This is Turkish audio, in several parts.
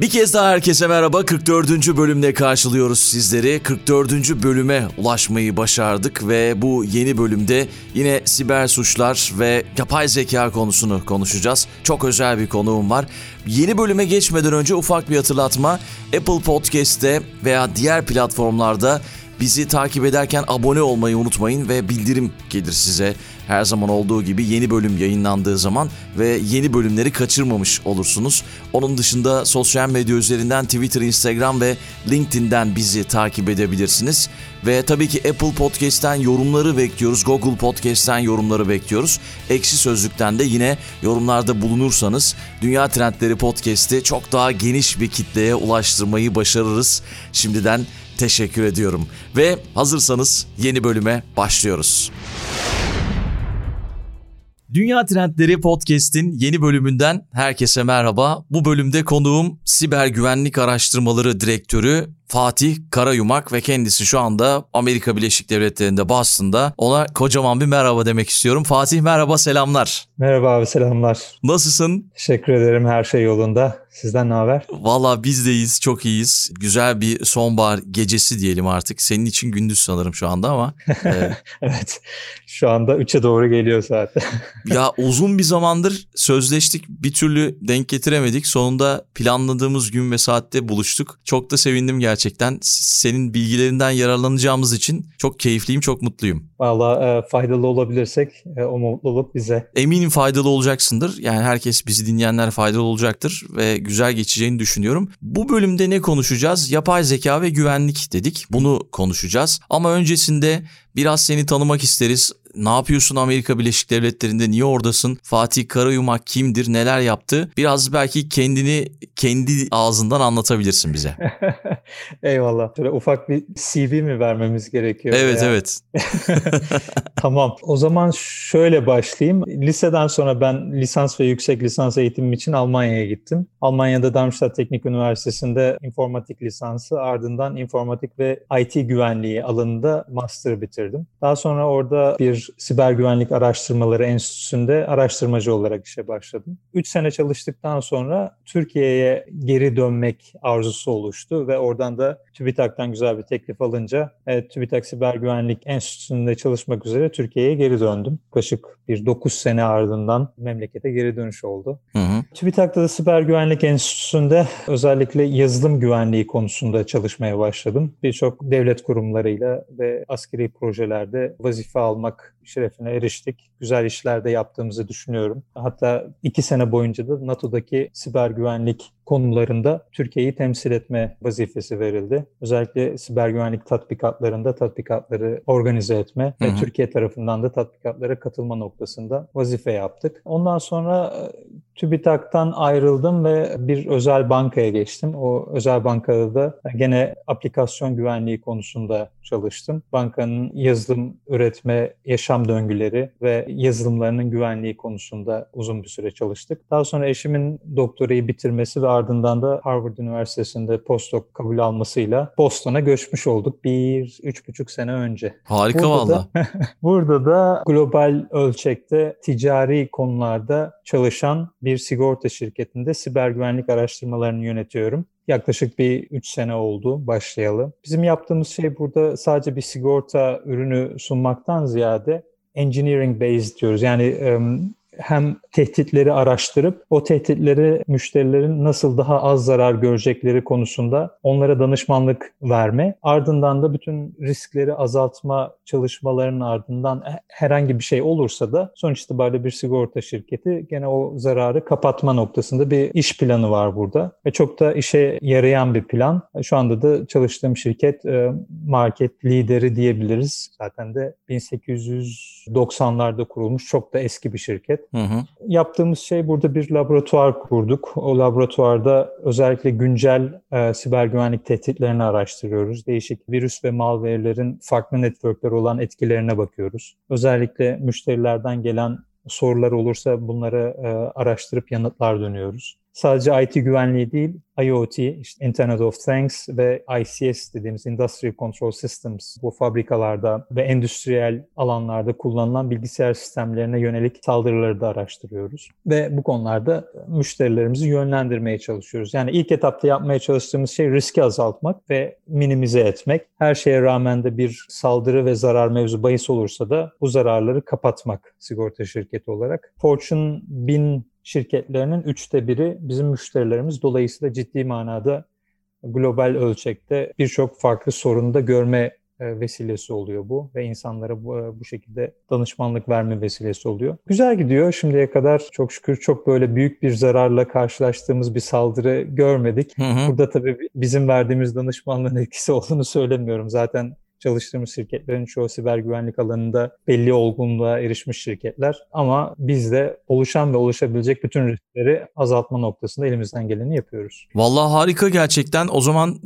Bir kez daha herkese merhaba. 44. bölümde karşılıyoruz sizleri. 44. bölüme ulaşmayı başardık ve bu yeni bölümde yine siber suçlar ve yapay zeka konusunu konuşacağız. Çok özel bir konuğum var. Yeni bölüme geçmeden önce ufak bir hatırlatma. Apple Podcast'te veya diğer platformlarda Bizi takip ederken abone olmayı unutmayın ve bildirim gelir size. Her zaman olduğu gibi yeni bölüm yayınlandığı zaman ve yeni bölümleri kaçırmamış olursunuz. Onun dışında sosyal medya üzerinden Twitter, Instagram ve LinkedIn'den bizi takip edebilirsiniz. Ve tabii ki Apple Podcast'ten yorumları bekliyoruz. Google Podcast'ten yorumları bekliyoruz. Ekşi Sözlük'ten de yine yorumlarda bulunursanız Dünya Trendleri Podcast'i çok daha geniş bir kitleye ulaştırmayı başarırız. Şimdiden teşekkür ediyorum. Ve hazırsanız yeni bölüme başlıyoruz. Dünya Trendleri Podcast'in yeni bölümünden herkese merhaba. Bu bölümde konuğum Siber Güvenlik Araştırmaları Direktörü Fatih Karayumak ve kendisi şu anda Amerika Birleşik Devletleri'nde Boston'da. Ona kocaman bir merhaba demek istiyorum. Fatih merhaba selamlar. Merhaba abi selamlar. Nasılsın? Teşekkür ederim her şey yolunda. Sizden ne haber? Valla biz deyiz çok iyiyiz. Güzel bir sonbahar gecesi diyelim artık. Senin için gündüz sanırım şu anda ama. E... evet şu anda 3'e doğru geliyor zaten. ya uzun bir zamandır sözleştik bir türlü denk getiremedik. Sonunda planladığımız gün ve saatte buluştuk. Çok da sevindim gerçekten gerçekten. Senin bilgilerinden yararlanacağımız için çok keyifliyim, çok mutluyum. Valla e, faydalı olabilirsek e, o mutluluk bize. Eminim faydalı olacaksındır. Yani herkes bizi dinleyenler faydalı olacaktır ve güzel geçeceğini düşünüyorum. Bu bölümde ne konuşacağız? Yapay zeka ve güvenlik dedik. Bunu konuşacağız. Ama öncesinde biraz seni tanımak isteriz ne yapıyorsun Amerika Birleşik Devletleri'nde? Niye oradasın? Fatih Karayumak kimdir? Neler yaptı? Biraz belki kendini kendi ağzından anlatabilirsin bize. Eyvallah. Şöyle ufak bir CV mi vermemiz gerekiyor? Evet, veya? evet. tamam. O zaman şöyle başlayayım. Liseden sonra ben lisans ve yüksek lisans eğitimim için Almanya'ya gittim. Almanya'da Darmstadt Teknik Üniversitesi'nde informatik lisansı ardından informatik ve IT güvenliği alanında master bitirdim. Daha sonra orada bir siber güvenlik araştırmaları enstitüsünde araştırmacı olarak işe başladım. 3 sene çalıştıktan sonra Türkiye'ye geri dönmek arzusu oluştu ve oradan da TÜBİTAK'tan güzel bir teklif alınca evet, TÜBİTAK Siber Güvenlik Enstitüsü'nde çalışmak üzere Türkiye'ye geri döndüm. Yaklaşık bir 9 sene ardından memlekete geri dönüş oldu. Hı hı. TÜBİTAK'ta da Siber Güvenlik Enstitüsü'nde özellikle yazılım güvenliği konusunda çalışmaya başladım. Birçok devlet kurumlarıyla ve askeri projelerde vazife almak şerefine eriştik. Güzel işler de yaptığımızı düşünüyorum. Hatta iki sene boyunca da NATO'daki siber güvenlik konularında Türkiye'yi temsil etme vazifesi verildi. Özellikle siber güvenlik tatbikatlarında tatbikatları organize etme hı hı. ve Türkiye tarafından da tatbikatlara katılma noktasında vazife yaptık. Ondan sonra e, TÜBİTAK'tan ayrıldım ve bir özel bankaya geçtim. O özel bankada da gene aplikasyon güvenliği konusunda çalıştım. Bankanın yazılım üretme, yaşam döngüleri ve yazılımlarının güvenliği konusunda uzun bir süre çalıştık. Daha sonra eşimin doktorayı bitirmesi ve ardından da Harvard Üniversitesi'nde postdoc kabul almasıyla Boston'a göçmüş olduk bir, üç buçuk sene önce. Harika valla. burada da global ölçekte ticari konularda çalışan bir sigorta şirketinde siber güvenlik araştırmalarını yönetiyorum. Yaklaşık bir 3 sene oldu başlayalı. Bizim yaptığımız şey burada sadece bir sigorta ürünü sunmaktan ziyade engineering based diyoruz. Yani hem tehditleri araştırıp o tehditleri müşterilerin nasıl daha az zarar görecekleri konusunda onlara danışmanlık verme. Ardından da bütün riskleri azaltma çalışmalarının ardından herhangi bir şey olursa da sonuç itibariyle bir sigorta şirketi gene o zararı kapatma noktasında bir iş planı var burada. Ve çok da işe yarayan bir plan. Şu anda da çalıştığım şirket e, market lideri diyebiliriz. Zaten de 1890'larda kurulmuş çok da eski bir şirket. Hı hı. Yaptığımız şey burada bir laboratuvar kurduk. O laboratuvarda özellikle güncel e, siber güvenlik tehditlerini araştırıyoruz. Değişik virüs ve malwarelerin farklı networkler olan etkilerine bakıyoruz. Özellikle müşterilerden gelen sorular olursa bunları e, araştırıp yanıtlar dönüyoruz. Sadece IT güvenliği değil, IoT, işte Internet of Things ve ICS dediğimiz Industrial Control Systems bu fabrikalarda ve endüstriyel alanlarda kullanılan bilgisayar sistemlerine yönelik saldırıları da araştırıyoruz. Ve bu konularda müşterilerimizi yönlendirmeye çalışıyoruz. Yani ilk etapta yapmaya çalıştığımız şey riski azaltmak ve minimize etmek. Her şeye rağmen de bir saldırı ve zarar mevzu bahis olursa da bu zararları kapatmak sigorta şirketi olarak. Fortune 1000 şirketlerinin üçte biri bizim müşterilerimiz. Dolayısıyla ciddi manada global ölçekte birçok farklı sorunu da görme e, vesilesi oluyor bu ve insanlara bu, e, bu şekilde danışmanlık verme vesilesi oluyor. Güzel gidiyor. Şimdiye kadar çok şükür çok böyle büyük bir zararla karşılaştığımız bir saldırı görmedik. Hı hı. Burada tabii bizim verdiğimiz danışmanlığın etkisi olduğunu söylemiyorum. Zaten çalıştığımız şirketlerin çoğu siber güvenlik alanında belli olgunluğa erişmiş şirketler. Ama biz de oluşan ve oluşabilecek bütün riskleri azaltma noktasında elimizden geleni yapıyoruz. Vallahi harika gerçekten. O zaman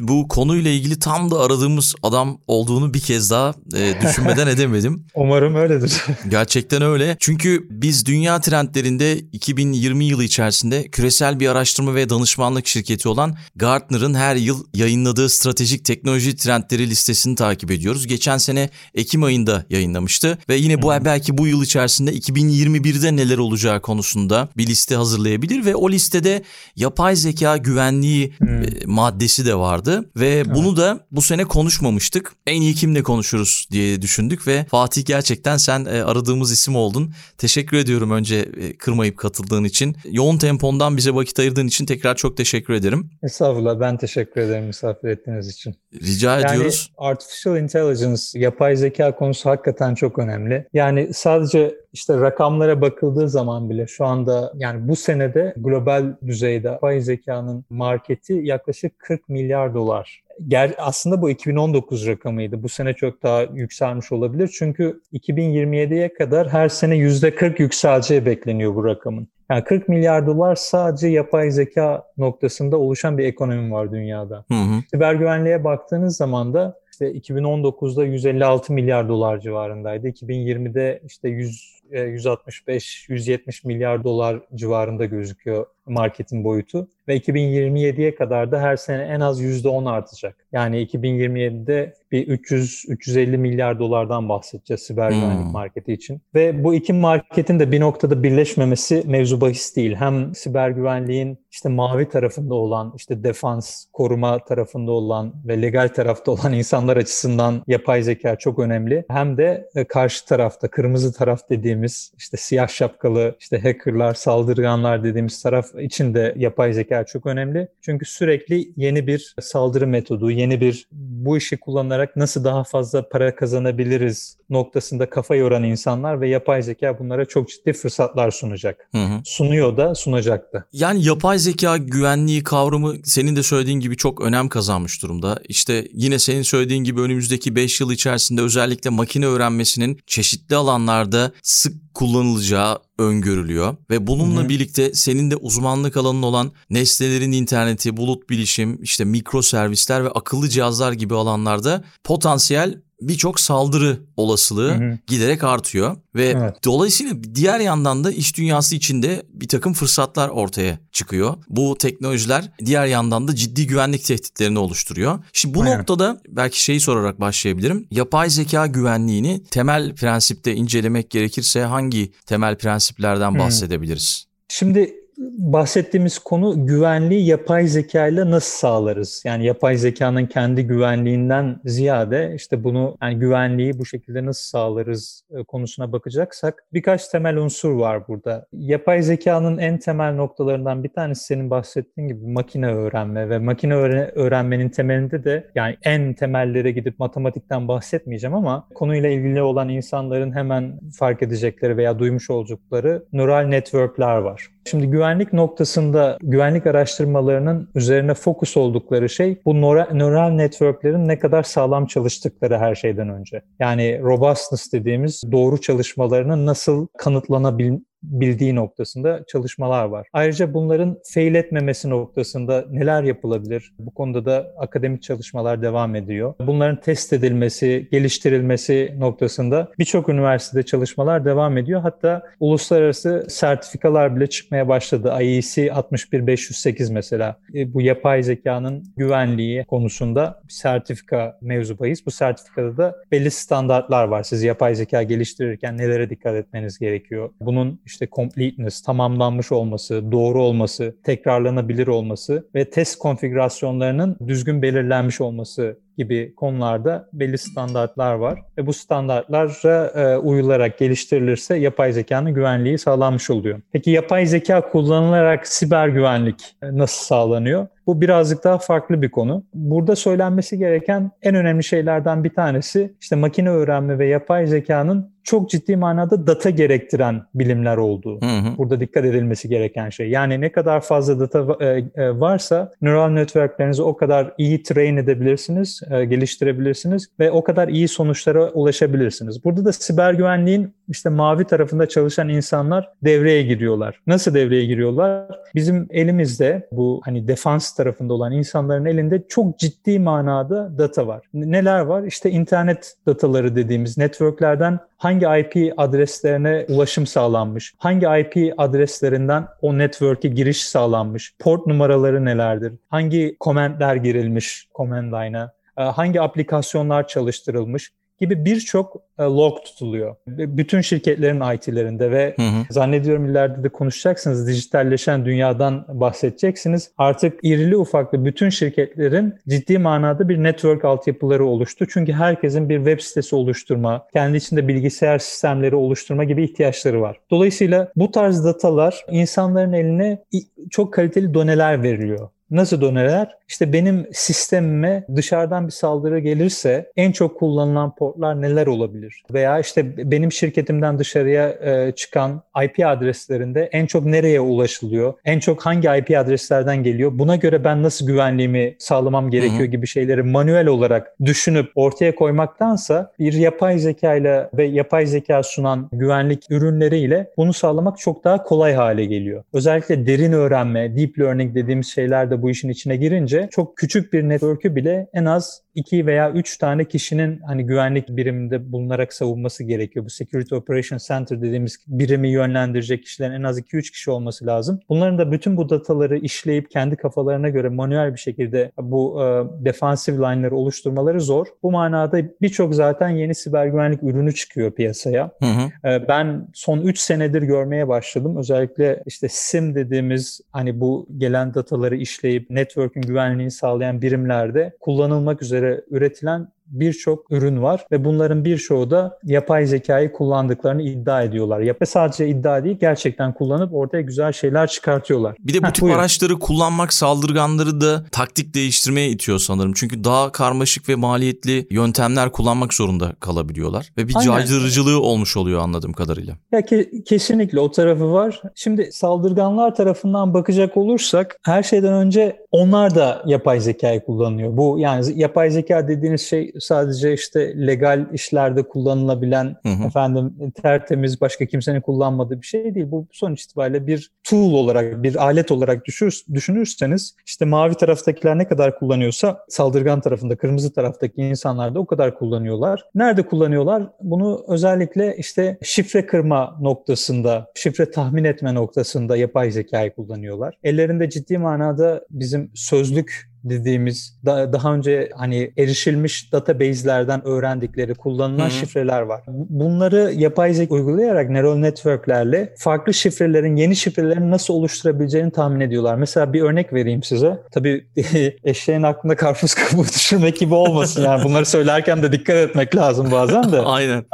bu konuyla ilgili tam da aradığımız adam olduğunu bir kez daha e, düşünmeden edemedim. Umarım öyledir. gerçekten öyle. Çünkü biz dünya trendlerinde 2020 yılı içerisinde küresel bir araştırma ve danışmanlık şirketi olan Gartner'ın her yıl yayınladığı stratejik teknoloji trendleri listesini takip ediyoruz. Geçen sene Ekim ayında yayınlamıştı ve yine bu belki bu yıl içerisinde 2021'de neler olacağı konusunda bir liste hazırlayabilir ve o listede yapay zeka güvenliği hmm. maddesi de vardı ve evet. bunu da bu sene konuşmamıştık. En iyi kimle konuşuruz diye düşündük ve Fatih gerçekten sen e, aradığımız isim oldun. Teşekkür ediyorum önce e, kırmayıp katıldığın için. Yoğun tempondan bize vakit ayırdığın için tekrar çok teşekkür ederim. Estağfurullah ben teşekkür ederim misafir ettiğiniz için. Rica yani, ediyoruz. Artificial intelligence, yapay zeka konusu hakikaten çok önemli. Yani sadece işte rakamlara bakıldığı zaman bile şu anda yani bu senede global düzeyde yapay zekanın marketi yaklaşık 40 milyar dolar. Ger aslında bu 2019 rakamıydı. Bu sene çok daha yükselmiş olabilir. Çünkü 2027'ye kadar her sene %40 yükseleceği bekleniyor bu rakamın. Yani 40 milyar dolar sadece yapay zeka noktasında oluşan bir ekonomi var dünyada. Hı hı. Siber güvenliğe baktığınız zaman da işte 2019'da 156 milyar dolar civarındaydı. 2020'de işte 100 165-170 milyar dolar civarında gözüküyor marketin boyutu ve 2027'ye kadar da her sene en az %10 artacak. Yani 2027'de bir 300-350 milyar dolardan bahsedeceğiz siber hmm. güvenlik marketi için. Ve bu iki marketin de bir noktada birleşmemesi mevzu bahis değil. Hem siber güvenliğin işte mavi tarafında olan, işte defans, koruma tarafında olan ve legal tarafta olan insanlar açısından yapay zeka çok önemli. Hem de e, karşı tarafta, kırmızı taraf dediğimiz işte siyah şapkalı, işte hackerlar, saldırganlar dediğimiz taraf için de yapay zeka çok önemli. Çünkü sürekli yeni bir saldırı metodu, yeni bir bu işi kullanarak nasıl daha fazla para kazanabiliriz noktasında kafa yoran insanlar ve yapay zeka bunlara çok ciddi fırsatlar sunacak. Hı hı. Sunuyor da sunacaktı. Yani yapay zeka güvenliği kavramı senin de söylediğin gibi çok önem kazanmış durumda. İşte yine senin söylediğin gibi önümüzdeki 5 yıl içerisinde özellikle makine öğrenmesinin çeşitli alanlarda sık kullanılacağı öngörülüyor ve bununla Hı-hı. birlikte senin de uzmanlık alanın olan nesnelerin interneti, bulut bilişim, işte mikro servisler ve akıllı cihazlar gibi alanlarda potansiyel birçok saldırı olasılığı hı hı. giderek artıyor ve evet. dolayısıyla diğer yandan da iş dünyası içinde bir takım fırsatlar ortaya çıkıyor. Bu teknolojiler diğer yandan da ciddi güvenlik tehditlerini oluşturuyor. Şimdi bu Aynen. noktada belki şeyi sorarak başlayabilirim. Yapay zeka güvenliğini temel prensipte incelemek gerekirse hangi temel prensiplerden bahsedebiliriz? Şimdi bahsettiğimiz konu güvenliği yapay zeka ile nasıl sağlarız? Yani yapay zekanın kendi güvenliğinden ziyade işte bunu yani güvenliği bu şekilde nasıl sağlarız e, konusuna bakacaksak birkaç temel unsur var burada. Yapay zekanın en temel noktalarından bir tanesi senin bahsettiğin gibi makine öğrenme ve makine öğrenmenin temelinde de yani en temellere gidip matematikten bahsetmeyeceğim ama konuyla ilgili olan insanların hemen fark edecekleri veya duymuş oldukları neural network'ler var. Şimdi güvenlik noktasında güvenlik araştırmalarının üzerine fokus oldukları şey bu neural networklerin ne kadar sağlam çalıştıkları her şeyden önce. Yani robustness dediğimiz doğru çalışmalarının nasıl kanıtlanabil bildiği noktasında çalışmalar var. Ayrıca bunların fail etmemesi noktasında neler yapılabilir? Bu konuda da akademik çalışmalar devam ediyor. Bunların test edilmesi, geliştirilmesi noktasında birçok üniversitede çalışmalar devam ediyor. Hatta uluslararası sertifikalar bile çıkmaya başladı. IEC 61508 mesela. E, bu yapay zekanın güvenliği konusunda bir sertifika mevzu bahis. Bu sertifikada da belli standartlar var. Siz yapay zeka geliştirirken nelere dikkat etmeniz gerekiyor? Bunun işte completeness, tamamlanmış olması, doğru olması, tekrarlanabilir olması ve test konfigürasyonlarının düzgün belirlenmiş olması gibi konularda belli standartlar var ve bu standartlara e, uyularak geliştirilirse yapay zekanın güvenliği sağlanmış oluyor. Peki yapay zeka kullanılarak siber güvenlik e, nasıl sağlanıyor? Bu birazcık daha farklı bir konu. Burada söylenmesi gereken en önemli şeylerden bir tanesi işte makine öğrenme ve yapay zekanın çok ciddi manada data gerektiren bilimler olduğu. Hı hı. Burada dikkat edilmesi gereken şey. Yani ne kadar fazla data e, e, varsa neural networklerinizi o kadar iyi train edebilirsiniz, e, geliştirebilirsiniz ve o kadar iyi sonuçlara ulaşabilirsiniz. Burada da siber güvenliğin işte mavi tarafında çalışan insanlar devreye giriyorlar. Nasıl devreye giriyorlar? Bizim elimizde bu hani defans tarafında olan insanların elinde çok ciddi manada data var. Neler var? İşte internet dataları dediğimiz networklerden hangi IP adreslerine ulaşım sağlanmış, hangi IP adreslerinden o network'e giriş sağlanmış, port numaraları nelerdir, hangi commandler girilmiş command line'a, hangi aplikasyonlar çalıştırılmış, gibi birçok e, log tutuluyor. Bütün şirketlerin IT'lerinde ve hı hı. zannediyorum ileride de konuşacaksınız. Dijitalleşen dünyadan bahsedeceksiniz. Artık irili ufaklı bütün şirketlerin ciddi manada bir network altyapıları oluştu. Çünkü herkesin bir web sitesi oluşturma, kendi içinde bilgisayar sistemleri oluşturma gibi ihtiyaçları var. Dolayısıyla bu tarz datalar insanların eline çok kaliteli doneler veriliyor. Nasıl doneler? İşte benim sistemime dışarıdan bir saldırı gelirse en çok kullanılan portlar neler olabilir? Veya işte benim şirketimden dışarıya e, çıkan IP adreslerinde en çok nereye ulaşılıyor? En çok hangi IP adreslerden geliyor? Buna göre ben nasıl güvenliğimi sağlamam gerekiyor Hı-hı. gibi şeyleri manuel olarak düşünüp ortaya koymaktansa bir yapay zeka ile ve yapay zeka sunan güvenlik ürünleriyle bunu sağlamak çok daha kolay hale geliyor. Özellikle derin öğrenme, deep learning dediğimiz şeyler de bu işin içine girince çok küçük bir network'ü bile en az iki veya üç tane kişinin hani güvenlik biriminde bulunarak savunması gerekiyor. Bu Security Operation Center dediğimiz birimi yönlendirecek kişilerin en az 2-3 kişi olması lazım. Bunların da bütün bu dataları işleyip kendi kafalarına göre manuel bir şekilde bu e, defensive line'ları oluşturmaları zor. Bu manada birçok zaten yeni siber güvenlik ürünü çıkıyor piyasaya. Hı hı. E, ben son 3 senedir görmeye başladım. Özellikle işte SIM dediğimiz hani bu gelen dataları işleyip network'ün güvenliğini sağlayan birimlerde kullanılmak üzere üretilen birçok ürün var ve bunların birçoğu da yapay zekayı kullandıklarını iddia ediyorlar. Yapay sadece iddia değil gerçekten kullanıp ortaya güzel şeyler çıkartıyorlar. Bir de bu Heh, tip buyurun. araçları kullanmak saldırganları da taktik değiştirmeye itiyor sanırım. Çünkü daha karmaşık ve maliyetli yöntemler kullanmak zorunda kalabiliyorlar ve bir Aynen. caydırıcılığı olmuş oluyor anladığım kadarıyla. Ya ke- kesinlikle o tarafı var. Şimdi saldırganlar tarafından bakacak olursak her şeyden önce onlar da yapay zekayı kullanıyor. Bu yani yapay zeka dediğiniz şey sadece işte legal işlerde kullanılabilen hı hı. efendim tertemiz başka kimsenin kullanmadığı bir şey değil. Bu sonuç itibariyle bir tool olarak, bir alet olarak düşür, düşünürseniz işte mavi taraftakiler ne kadar kullanıyorsa saldırgan tarafında, kırmızı taraftaki insanlar da o kadar kullanıyorlar. Nerede kullanıyorlar? Bunu özellikle işte şifre kırma noktasında, şifre tahmin etme noktasında yapay zekayı kullanıyorlar. Ellerinde ciddi manada bizim sözlük dediğimiz da, daha önce hani erişilmiş database'lerden öğrendikleri kullanılan Hı-hı. şifreler var. Bunları yapay zeka uygulayarak neural network'lerle farklı şifrelerin, yeni şifrelerin nasıl oluşturabileceğini tahmin ediyorlar. Mesela bir örnek vereyim size. Tabii eşeğin aklında karpuz kabuğu düşürmek gibi olmasın yani. Bunları söylerken de dikkat etmek lazım bazen de. Aynen.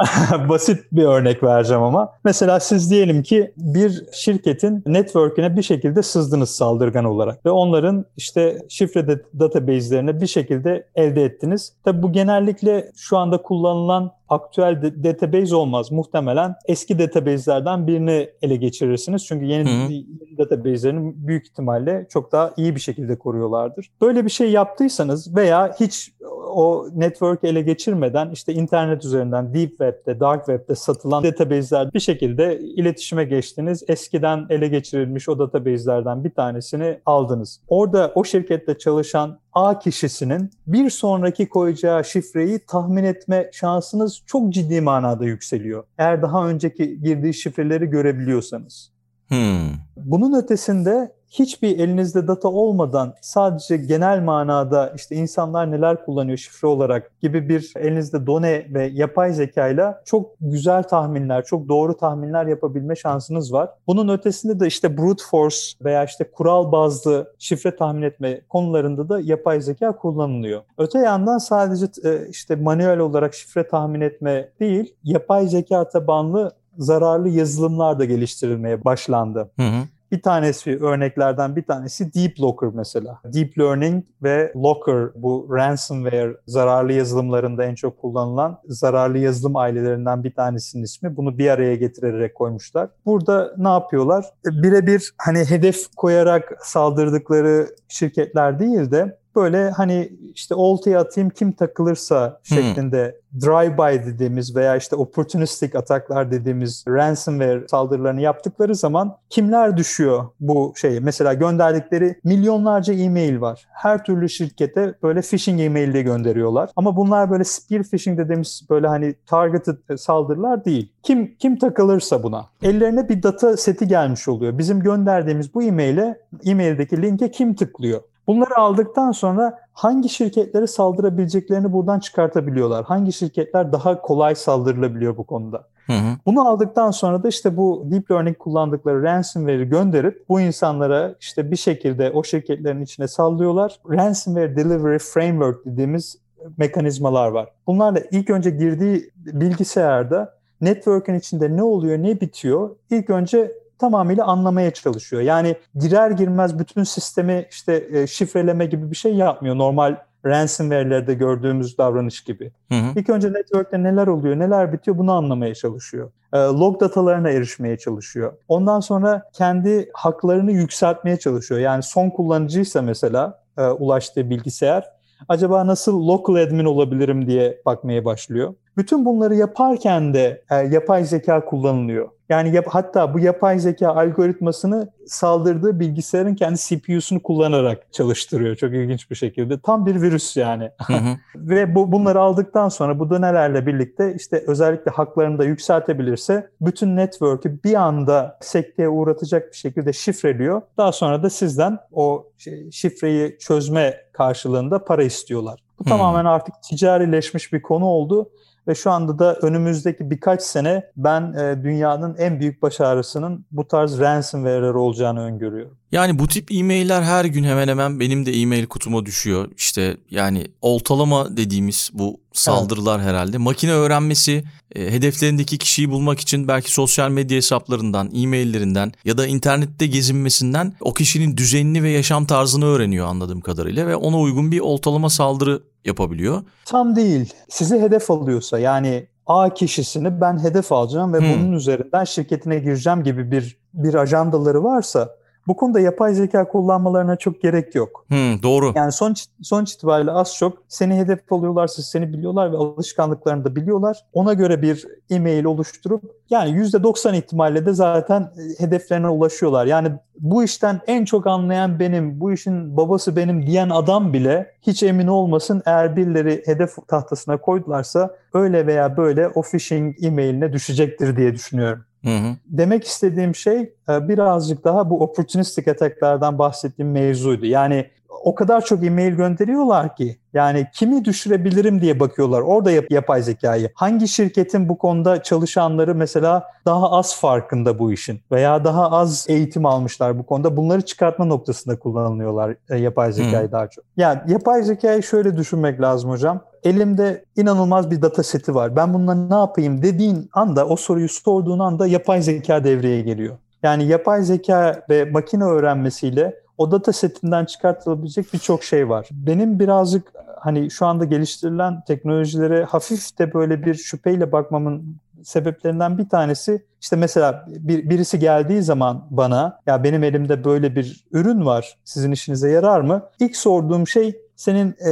Basit bir örnek vereceğim ama. Mesela siz diyelim ki bir şirketin network'üne bir şekilde sızdınız saldırgan olarak ve onların işte şifrede database'lerine bir şekilde elde ettiniz. Tabi bu genellikle şu anda kullanılan aktüel de- database olmaz. Muhtemelen eski database'lerden birini ele geçirirsiniz. Çünkü yeni Hı-hı. database'lerini büyük ihtimalle çok daha iyi bir şekilde koruyorlardır. Böyle bir şey yaptıysanız veya hiç o network ele geçirmeden işte internet üzerinden deep web'de, dark web'de satılan database'ler bir şekilde iletişime geçtiniz. Eskiden ele geçirilmiş o database'lerden bir tanesini aldınız. Orada o şirkette çalışan A kişisinin bir sonraki koyacağı şifreyi tahmin etme şansınız çok ciddi manada yükseliyor. Eğer daha önceki girdiği şifreleri görebiliyorsanız. Hmm. Bunun ötesinde hiçbir elinizde data olmadan sadece genel manada işte insanlar neler kullanıyor şifre olarak gibi bir elinizde done ve yapay zekayla çok güzel tahminler, çok doğru tahminler yapabilme şansınız var. Bunun ötesinde de işte brute force veya işte kural bazlı şifre tahmin etme konularında da yapay zeka kullanılıyor. Öte yandan sadece e, işte manuel olarak şifre tahmin etme değil, yapay zeka tabanlı zararlı yazılımlar da geliştirilmeye başlandı. Hı hı. Bir tanesi örneklerden bir tanesi Deep Locker mesela. Deep Learning ve Locker bu ransomware zararlı yazılımlarında en çok kullanılan zararlı yazılım ailelerinden bir tanesinin ismi. Bunu bir araya getirerek koymuşlar. Burada ne yapıyorlar? Birebir hani hedef koyarak saldırdıkları şirketler değil de böyle hani işte oltaya atayım kim takılırsa şeklinde hmm. drive-by dediğimiz veya işte opportunistic ataklar dediğimiz ransomware saldırılarını yaptıkları zaman kimler düşüyor bu şeyi? Mesela gönderdikleri milyonlarca e-mail var. Her türlü şirkete böyle phishing e-mail de gönderiyorlar. Ama bunlar böyle spear phishing dediğimiz böyle hani targeted saldırılar değil. Kim kim takılırsa buna. Ellerine bir data seti gelmiş oluyor. Bizim gönderdiğimiz bu e-maile, e-maildeki linke kim tıklıyor? Bunları aldıktan sonra hangi şirketlere saldırabileceklerini buradan çıkartabiliyorlar. Hangi şirketler daha kolay saldırılabiliyor bu konuda. Hı hı. Bunu aldıktan sonra da işte bu deep learning kullandıkları ransomware'i gönderip bu insanlara işte bir şekilde o şirketlerin içine sallıyorlar. Ransomware Delivery Framework dediğimiz mekanizmalar var. Bunlarla ilk önce girdiği bilgisayarda network'ün içinde ne oluyor, ne bitiyor ilk önce tamamıyla anlamaya çalışıyor. Yani girer girmez bütün sistemi işte e, şifreleme gibi bir şey yapmıyor. Normal ransomware'lerde gördüğümüz davranış gibi. Hı hı. İlk önce network'te neler oluyor, neler bitiyor bunu anlamaya çalışıyor. E, log datalarına erişmeye çalışıyor. Ondan sonra kendi haklarını yükseltmeye çalışıyor. Yani son kullanıcıysa mesela e, ulaştığı bilgisayar acaba nasıl local admin olabilirim diye bakmaya başlıyor. Bütün bunları yaparken de e, yapay zeka kullanılıyor. Yani yap, hatta bu yapay zeka algoritmasını saldırdığı bilgisayarın kendi CPU'sunu kullanarak çalıştırıyor. Çok ilginç bir şekilde. Tam bir virüs yani. Hı hı. Ve bu bunları aldıktan sonra bu dönelerle birlikte işte özellikle haklarını da yükseltebilirse bütün network'ü bir anda sekteye uğratacak bir şekilde şifreliyor. Daha sonra da sizden o şifreyi çözme karşılığında para istiyorlar. Bu hmm. tamamen artık ticarileşmiş bir konu oldu ve şu anda da önümüzdeki birkaç sene ben e, dünyanın en büyük baş ağrısının bu tarz ransomware'ler olacağını öngörüyorum. Yani bu tip e-mailler her gün hemen hemen benim de e-mail kutuma düşüyor. İşte yani oltalama dediğimiz bu saldırılar evet. herhalde. Makine öğrenmesi e, hedeflerindeki kişiyi bulmak için belki sosyal medya hesaplarından, e-maillerinden ya da internette gezinmesinden o kişinin düzenini ve yaşam tarzını öğreniyor anladığım kadarıyla ve ona uygun bir oltalama saldırı yapabiliyor. Tam değil. Sizi hedef alıyorsa yani A kişisini ben hedef alacağım ve hmm. bunun üzerinden şirketine gireceğim gibi bir bir ajandaları varsa bu konuda yapay zeka kullanmalarına çok gerek yok. Hmm, doğru. Yani sonuç, sonuç itibariyle az çok seni hedef alıyorlarsa seni biliyorlar ve alışkanlıklarını da biliyorlar. Ona göre bir e-mail oluşturup yani %90 ihtimalle de zaten e, hedeflerine ulaşıyorlar. Yani bu işten en çok anlayan benim, bu işin babası benim diyen adam bile hiç emin olmasın eğer birileri hedef tahtasına koydularsa öyle veya böyle o phishing e-mailine düşecektir diye düşünüyorum. Hı hı. Demek istediğim şey e, birazcık daha bu opportunistic attack'lerden bahsettiğim mevzuydu. Yani o kadar çok e-mail gönderiyorlar ki yani kimi düşürebilirim diye bakıyorlar. Orada yap, yapay zekayı. Hangi şirketin bu konuda çalışanları mesela daha az farkında bu işin veya daha az eğitim almışlar bu konuda. Bunları çıkartma noktasında kullanılıyorlar e, yapay zekayı hmm. daha çok. Yani yapay zekayı şöyle düşünmek lazım hocam. Elimde inanılmaz bir data seti var. Ben bununla ne yapayım dediğin anda o soruyu sorduğun anda yapay zeka devreye geliyor. Yani yapay zeka ve makine öğrenmesiyle o data setinden çıkartılabilecek birçok şey var. Benim birazcık hani şu anda geliştirilen teknolojilere hafif de böyle bir şüpheyle bakmamın sebeplerinden bir tanesi işte mesela bir, birisi geldiği zaman bana ya benim elimde böyle bir ürün var sizin işinize yarar mı? İlk sorduğum şey senin e,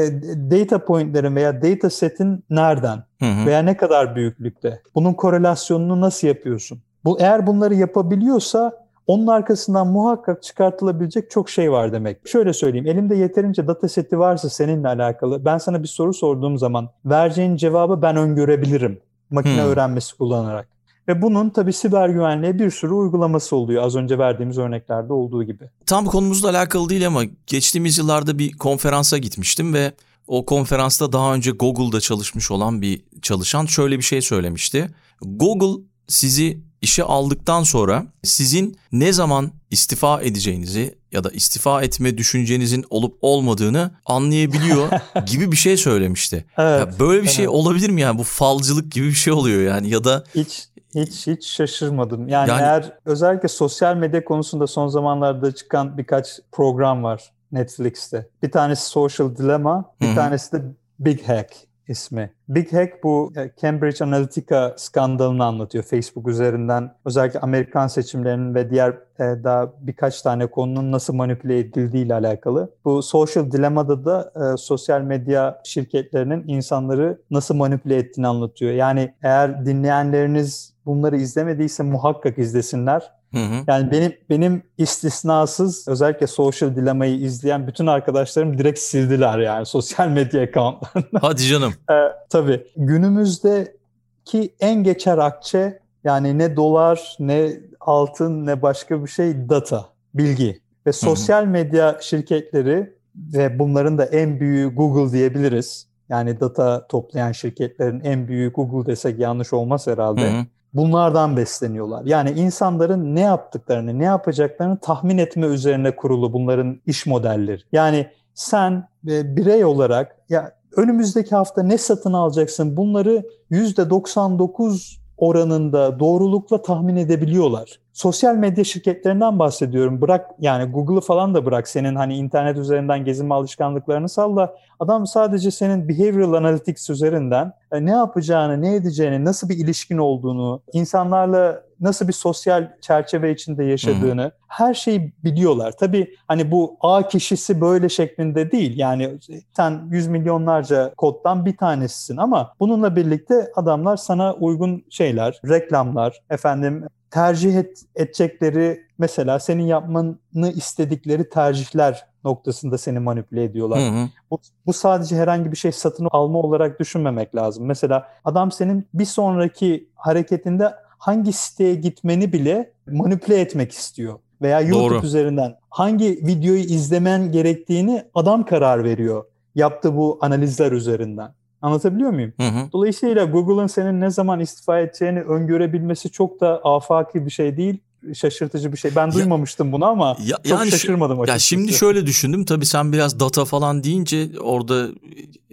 data pointlerin veya data setin nereden Hı hı. veya ne kadar büyüklükte? Bunun korelasyonunu nasıl yapıyorsun? Bu eğer bunları yapabiliyorsa onun arkasından muhakkak çıkartılabilecek çok şey var demek. Şöyle söyleyeyim, elimde yeterince data seti varsa seninle alakalı ben sana bir soru sorduğum zaman vereceğin cevabı ben öngörebilirim makine Hmm. öğrenmesi kullanarak. Ve bunun tabii siber güvenliğe bir sürü uygulaması oluyor az önce verdiğimiz örneklerde olduğu gibi. Tam konumuzla alakalı değil ama geçtiğimiz yıllarda bir konferansa gitmiştim ve o konferansta daha önce Google'da çalışmış olan bir çalışan şöyle bir şey söylemişti. Google sizi işe aldıktan sonra sizin ne zaman istifa edeceğinizi ya da istifa etme düşüncenizin olup olmadığını anlayabiliyor gibi bir şey söylemişti. Evet. Ya böyle bir şey evet. olabilir mi yani bu falcılık gibi bir şey oluyor yani ya da Hiç hiç hiç şaşırmadım. Yani, Yani- eğer özellikle sosyal medya konusunda son zamanlarda çıkan birkaç program var Netflix'te. Bir tanesi Social Dilemma, bir Hı tanesi de Big Hack ismi. Big Hack bu e, Cambridge Analytica skandalını anlatıyor Facebook üzerinden. Özellikle Amerikan seçimlerinin ve diğer e, daha birkaç tane konunun nasıl manipüle edildiği ile alakalı. Bu Social Dilemma'da da e, sosyal medya şirketlerinin insanları nasıl manipüle ettiğini anlatıyor. Yani eğer dinleyenleriniz bunları izlemediyse muhakkak izlesinler. Hı hı. Yani benim benim istisnasız özellikle Social Dilemma'yı izleyen bütün arkadaşlarım direkt sildiler yani sosyal medya accountlarını. hadi canım. Ee, tabii günümüzdeki en geçer akçe yani ne dolar ne altın ne başka bir şey data, bilgi. Ve sosyal medya şirketleri ve bunların da en büyüğü Google diyebiliriz. Yani data toplayan şirketlerin en büyüğü Google desek yanlış olmaz herhalde Hı hı. Bunlardan besleniyorlar. Yani insanların ne yaptıklarını, ne yapacaklarını tahmin etme üzerine kurulu bunların iş modelleri. Yani sen e, birey olarak ya önümüzdeki hafta ne satın alacaksın bunları %99 oranında doğrulukla tahmin edebiliyorlar. Sosyal medya şirketlerinden bahsediyorum. Bırak yani Google'ı falan da bırak senin hani internet üzerinden gezinme alışkanlıklarını salla. Adam sadece senin behavioral analytics üzerinden e, ne yapacağını, ne edeceğini, nasıl bir ilişkin olduğunu, insanlarla nasıl bir sosyal çerçeve içinde yaşadığını her şeyi biliyorlar. Tabii hani bu A kişisi böyle şeklinde değil. Yani sen yüz milyonlarca koddan bir tanesisin ama bununla birlikte adamlar sana uygun şeyler, reklamlar, efendim tercih et, edecekleri mesela senin yapmanı istedikleri tercihler noktasında seni manipüle ediyorlar. Hı hı. Bu, bu sadece herhangi bir şey satın alma olarak düşünmemek lazım. Mesela adam senin bir sonraki hareketinde hangi siteye gitmeni bile manipüle etmek istiyor. Veya YouTube Doğru. üzerinden hangi videoyu izlemen gerektiğini adam karar veriyor. Yaptığı bu analizler üzerinden. Anlatabiliyor muyum? Hı hı. Dolayısıyla Google'ın senin ne zaman istifa edeceğini öngörebilmesi çok da afaki bir şey değil. Şaşırtıcı bir şey. Ben duymamıştım bunu ama Ya- çok yani şaşırmadım Ya şimdi şöyle düşündüm tabii sen biraz data falan deyince orada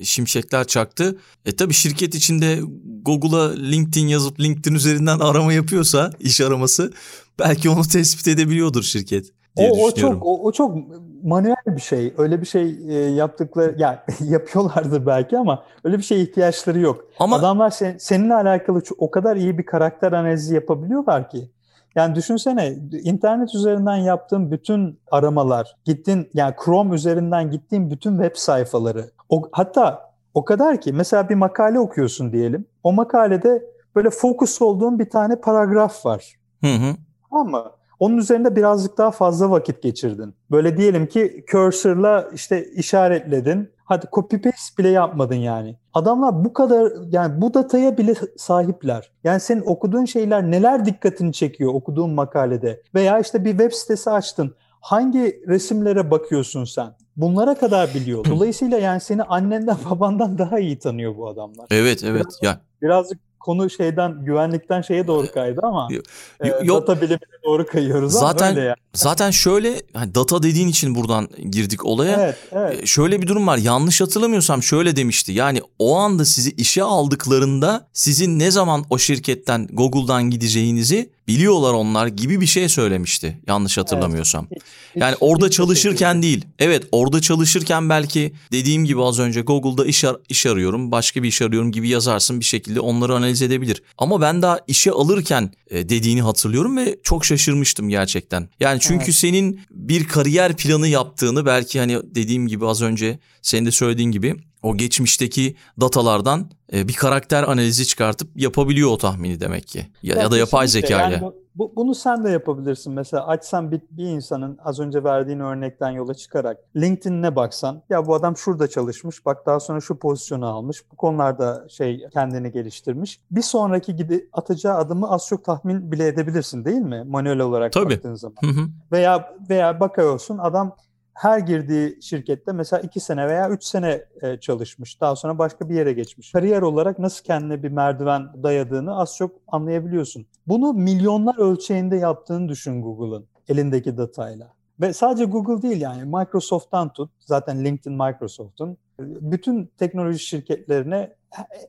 şimşekler çaktı. E tabii şirket içinde Google'a LinkedIn yazıp LinkedIn üzerinden arama yapıyorsa iş araması belki onu tespit edebiliyordur şirket diye o, o düşünüyorum. çok o, o çok manuel bir şey. Öyle bir şey e, yaptıkları ya yapıyorlardır belki ama öyle bir şeye ihtiyaçları yok. Ama Adamlar sen, seninle alakalı o kadar iyi bir karakter analizi yapabiliyorlar ki. Yani düşünsene internet üzerinden yaptığın bütün aramalar, gittin yani Chrome üzerinden gittiğin bütün web sayfaları. O, hatta o kadar ki mesela bir makale okuyorsun diyelim. O makalede böyle fokus olduğun bir tane paragraf var. hı hı. Mı? Onun üzerinde birazcık daha fazla vakit geçirdin. Böyle diyelim ki cursor'la işte işaretledin. Hadi copy paste bile yapmadın yani. Adamlar bu kadar yani bu dataya bile sahipler. Yani senin okuduğun şeyler neler dikkatini çekiyor okuduğun makalede. Veya işte bir web sitesi açtın. Hangi resimlere bakıyorsun sen? Bunlara kadar biliyor. Dolayısıyla yani seni annenden babandan daha iyi tanıyor bu adamlar. Evet evet ya Birazcık konu şeyden güvenlikten şeye doğru kaydı ama Yok, e, yok. data bilimine doğru kayıyoruz Zaten- yani. Zaten şöyle hani data dediğin için buradan girdik olaya. Evet, evet. E, Şöyle bir durum var. Yanlış hatırlamıyorsam şöyle demişti. Yani o anda sizi işe aldıklarında sizin ne zaman o şirketten Google'dan gideceğinizi biliyorlar onlar gibi bir şey söylemişti. Yanlış hatırlamıyorsam. Hiç- Yani hiç- orada hiçbir çalışırken şekilde. değil. Evet orada çalışırken belki dediğim gibi az önce Google'da iş, ar- iş arıyorum, başka bir iş arıyorum gibi yazarsın bir şekilde onları analiz edebilir. Ama ben daha işe alırken e, dediğini hatırlıyorum ve çok şaşırmıştım gerçekten. Yani çünkü evet. senin bir kariyer planı yaptığını belki hani dediğim gibi az önce senin de söylediğin gibi o geçmişteki datalardan e, bir karakter analizi çıkartıp yapabiliyor o tahmini demek ki. Ya, ya da yapay zeka ile. Yani bu, bunu sen de yapabilirsin. Mesela açsan bir, bir insanın az önce verdiğin örnekten yola çıkarak LinkedIn'ine baksan ya bu adam şurada çalışmış bak daha sonra şu pozisyonu almış bu konularda şey kendini geliştirmiş. Bir sonraki gidi atacağı adımı az çok tahmin bile edebilirsin değil mi? Manuel olarak Tabii. baktığın zaman. Hı hı. Veya veya bakıyorsun adam her girdiği şirkette mesela iki sene veya üç sene e, çalışmış. Daha sonra başka bir yere geçmiş. Kariyer olarak nasıl kendine bir merdiven dayadığını az çok anlayabiliyorsun. Bunu milyonlar ölçeğinde yaptığını düşün Google'ın elindeki datayla. Ve sadece Google değil yani Microsoft'tan tut, zaten LinkedIn Microsoft'un bütün teknoloji şirketlerine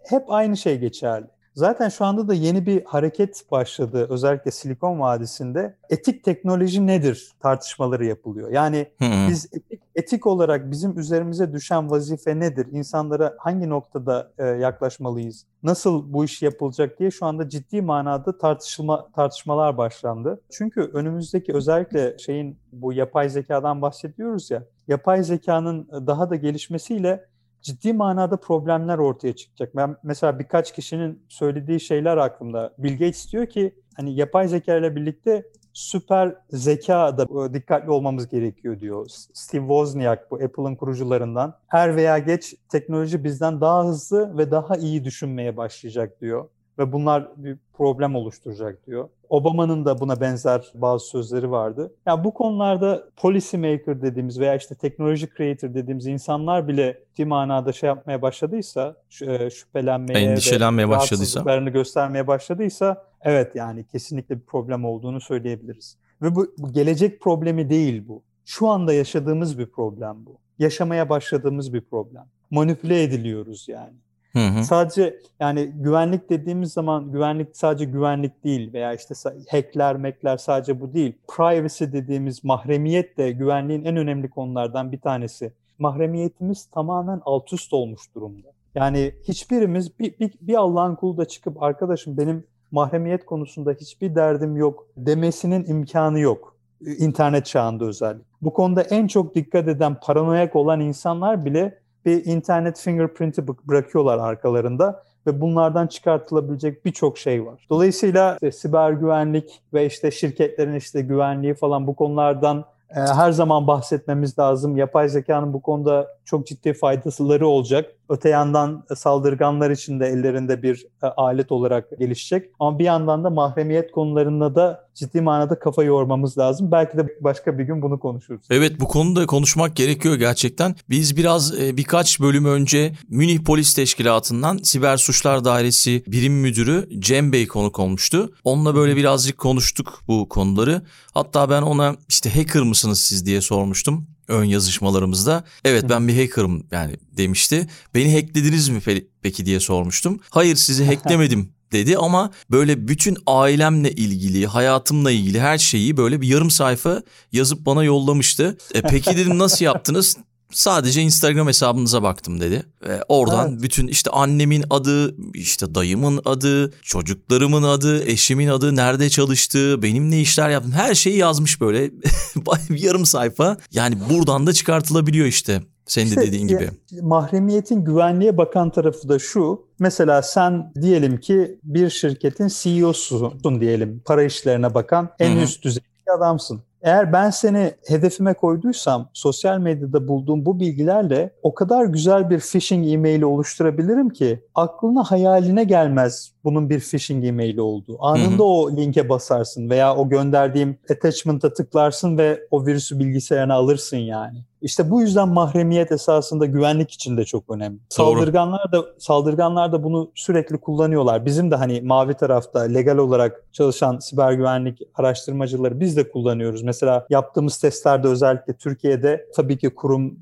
hep aynı şey geçerli. Zaten şu anda da yeni bir hareket başladı özellikle Silikon Vadisi'nde. Etik teknoloji nedir tartışmaları yapılıyor. Yani hmm. biz etik, etik olarak bizim üzerimize düşen vazife nedir? İnsanlara hangi noktada e, yaklaşmalıyız? Nasıl bu iş yapılacak diye şu anda ciddi manada tartışılma tartışmalar başlandı. Çünkü önümüzdeki özellikle şeyin bu yapay zekadan bahsediyoruz ya. Yapay zekanın daha da gelişmesiyle ciddi manada problemler ortaya çıkacak. Ben mesela birkaç kişinin söylediği şeyler aklımda. Bill Gates diyor ki hani yapay zeka ile birlikte süper zeka da e, dikkatli olmamız gerekiyor diyor. Steve Wozniak bu Apple'ın kurucularından. Er veya geç teknoloji bizden daha hızlı ve daha iyi düşünmeye başlayacak diyor ve bunlar bir problem oluşturacak diyor. Obama'nın da buna benzer bazı sözleri vardı. Ya yani bu konularda policy maker dediğimiz veya işte teknoloji creator dediğimiz insanlar bile bir manada şey yapmaya başladıysa, e, şüphelenmeye endişelenmeye başladıysa, göstermeye başladıysa evet yani kesinlikle bir problem olduğunu söyleyebiliriz. Ve bu, bu gelecek problemi değil bu. Şu anda yaşadığımız bir problem bu. Yaşamaya başladığımız bir problem. Manipüle ediliyoruz yani. Hı hı. Sadece yani güvenlik dediğimiz zaman güvenlik sadece güvenlik değil veya işte hackler, mekler sadece bu değil. Privacy dediğimiz mahremiyet de güvenliğin en önemli konulardan bir tanesi. Mahremiyetimiz tamamen alt üst olmuş durumda. Yani hiçbirimiz bir, bir, bir Allah'ın kulu da çıkıp arkadaşım benim mahremiyet konusunda hiçbir derdim yok demesinin imkanı yok. İnternet çağında özellikle. Bu konuda en çok dikkat eden, paranoyak olan insanlar bile bir internet fingerprint'i bırakıyorlar arkalarında ve bunlardan çıkartılabilecek birçok şey var. Dolayısıyla işte, siber güvenlik ve işte şirketlerin işte güvenliği falan bu konulardan e, her zaman bahsetmemiz lazım. Yapay zekanın bu konuda çok ciddi faydaları olacak. Öte yandan saldırganlar için de ellerinde bir e, alet olarak gelişecek. Ama bir yandan da mahremiyet konularında da ciddi manada kafa yormamız lazım. Belki de başka bir gün bunu konuşuruz. Evet bu konuda konuşmak gerekiyor gerçekten. Biz biraz e, birkaç bölüm önce Münih Polis Teşkilatı'ndan Siber Suçlar Dairesi Birim Müdürü Cem Bey konuk olmuştu. Onunla böyle birazcık konuştuk bu konuları. Hatta ben ona işte hacker mısınız siz diye sormuştum ön yazışmalarımızda. Evet ben bir hacker'ım yani demişti. Beni hacklediniz mi peki diye sormuştum. Hayır sizi hacklemedim dedi ama böyle bütün ailemle ilgili, hayatımla ilgili her şeyi böyle bir yarım sayfa yazıp bana yollamıştı. E, peki dedim nasıl yaptınız? Sadece Instagram hesabınıza baktım dedi. Ve oradan evet. bütün işte annemin adı, işte dayımın adı, çocuklarımın adı, eşimin adı, nerede çalıştığı, benim ne işler yaptım her şeyi yazmış böyle yarım sayfa. Yani buradan da çıkartılabiliyor işte. Senin işte, de dediğin gibi. Mahremiyetin güvenliğe bakan tarafı da şu. Mesela sen diyelim ki bir şirketin CEO'susun diyelim. Para işlerine bakan en Hı-hı. üst düzey adamsın. Eğer ben seni hedefime koyduysam sosyal medyada bulduğum bu bilgilerle o kadar güzel bir phishing e-maili oluşturabilirim ki aklına hayaline gelmez bunun bir phishing e-maili olduğu. Anında hı hı. o linke basarsın veya o gönderdiğim attachment'a tıklarsın ve o virüsü bilgisayarına alırsın yani. İşte bu yüzden mahremiyet esasında güvenlik için de çok önemli. Doğru. Saldırganlar da saldırganlar da bunu sürekli kullanıyorlar. Bizim de hani mavi tarafta legal olarak çalışan siber güvenlik araştırmacıları biz de kullanıyoruz. Mesela yaptığımız testlerde özellikle Türkiye'de tabii ki kurum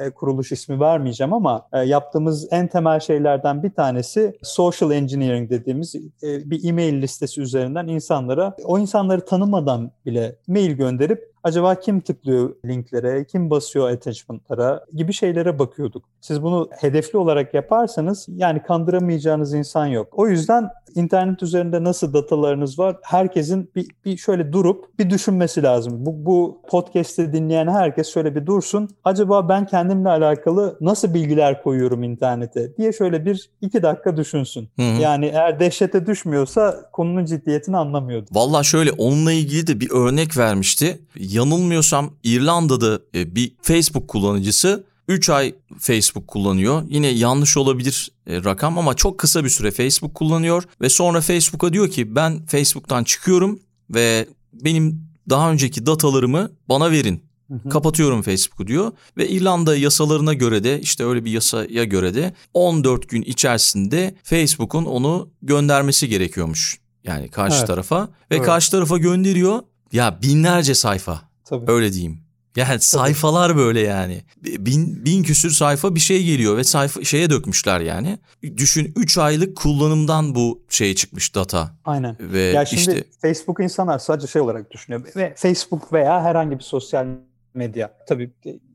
e, kuruluş ismi vermeyeceğim ama e, yaptığımız en temel şeylerden bir tanesi social engineering dediğimiz e, bir e-mail listesi üzerinden insanlara o insanları tanımadan bile mail gönderip Acaba kim tıklıyor linklere, kim basıyor attachment'lara gibi şeylere bakıyorduk. Siz bunu hedefli olarak yaparsanız yani kandıramayacağınız insan yok. O yüzden internet üzerinde nasıl datalarınız var herkesin bir, bir şöyle durup bir düşünmesi lazım. Bu, bu podcast'i dinleyen herkes şöyle bir dursun. Acaba ben kendimle alakalı nasıl bilgiler koyuyorum internete diye şöyle bir iki dakika düşünsün. Hı hı. Yani eğer dehşete düşmüyorsa konunun ciddiyetini anlamıyordu. Valla şöyle onunla ilgili de bir örnek vermişti. Yanılmıyorsam İrlanda'da e, bir Facebook kullanıcısı 3 ay Facebook kullanıyor. Yine yanlış olabilir e, rakam ama çok kısa bir süre Facebook kullanıyor ve sonra Facebook'a diyor ki ben Facebook'tan çıkıyorum ve benim daha önceki datalarımı bana verin. Kapatıyorum Facebook'u diyor ve İrlanda yasalarına göre de işte öyle bir yasaya göre de 14 gün içerisinde Facebook'un onu göndermesi gerekiyormuş. Yani karşı evet. tarafa ve evet. karşı tarafa gönderiyor. Ya binlerce sayfa. Tabii. Öyle diyeyim. Yani sayfalar böyle yani. Bin, bin küsür sayfa bir şey geliyor ve sayfa şeye dökmüşler yani. Düşün 3 aylık kullanımdan bu şey çıkmış data. Aynen. Ve ya şimdi işte... Facebook insanlar sadece şey olarak düşünüyor. Ve Facebook veya herhangi bir sosyal medya. Tabii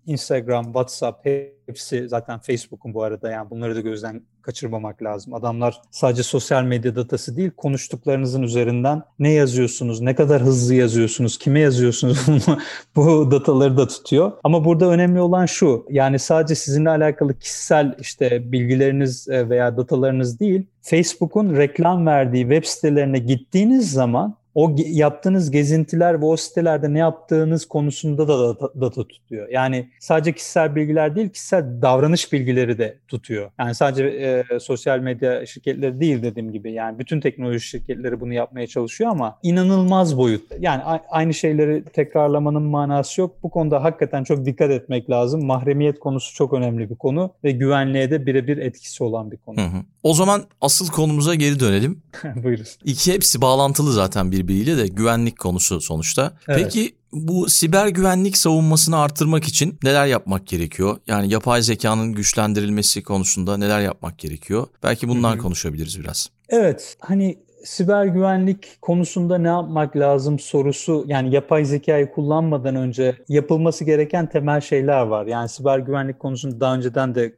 Instagram, WhatsApp hepsi zaten Facebook'un bu arada yani bunları da gözden kaçırmamak lazım. Adamlar sadece sosyal medya datası değil konuştuklarınızın üzerinden ne yazıyorsunuz, ne kadar hızlı yazıyorsunuz, kime yazıyorsunuz bu dataları da tutuyor. Ama burada önemli olan şu yani sadece sizinle alakalı kişisel işte bilgileriniz e, veya datalarınız değil Facebook'un reklam verdiği web sitelerine gittiğiniz zaman o yaptığınız gezintiler ve o sitelerde ne yaptığınız konusunda da data, data tutuyor. Yani sadece kişisel bilgiler değil, kişisel davranış bilgileri de tutuyor. Yani sadece e, sosyal medya şirketleri değil dediğim gibi. Yani bütün teknoloji şirketleri bunu yapmaya çalışıyor ama inanılmaz boyut. Yani aynı şeyleri tekrarlamanın manası yok. Bu konuda hakikaten çok dikkat etmek lazım. Mahremiyet konusu çok önemli bir konu ve güvenliğe de birebir etkisi olan bir konu. Hı hı. O zaman asıl konumuza geri dönelim. Buyurun. İki hepsi bağlantılı zaten birbiriyle de güvenlik konusu sonuçta. Evet. Peki bu siber güvenlik savunmasını arttırmak için neler yapmak gerekiyor? Yani yapay zekanın güçlendirilmesi konusunda neler yapmak gerekiyor? Belki bundan Hı-hı. konuşabiliriz biraz. Evet, hani siber güvenlik konusunda ne yapmak lazım sorusu yani yapay zekayı kullanmadan önce yapılması gereken temel şeyler var. Yani siber güvenlik konusunda daha önceden de e,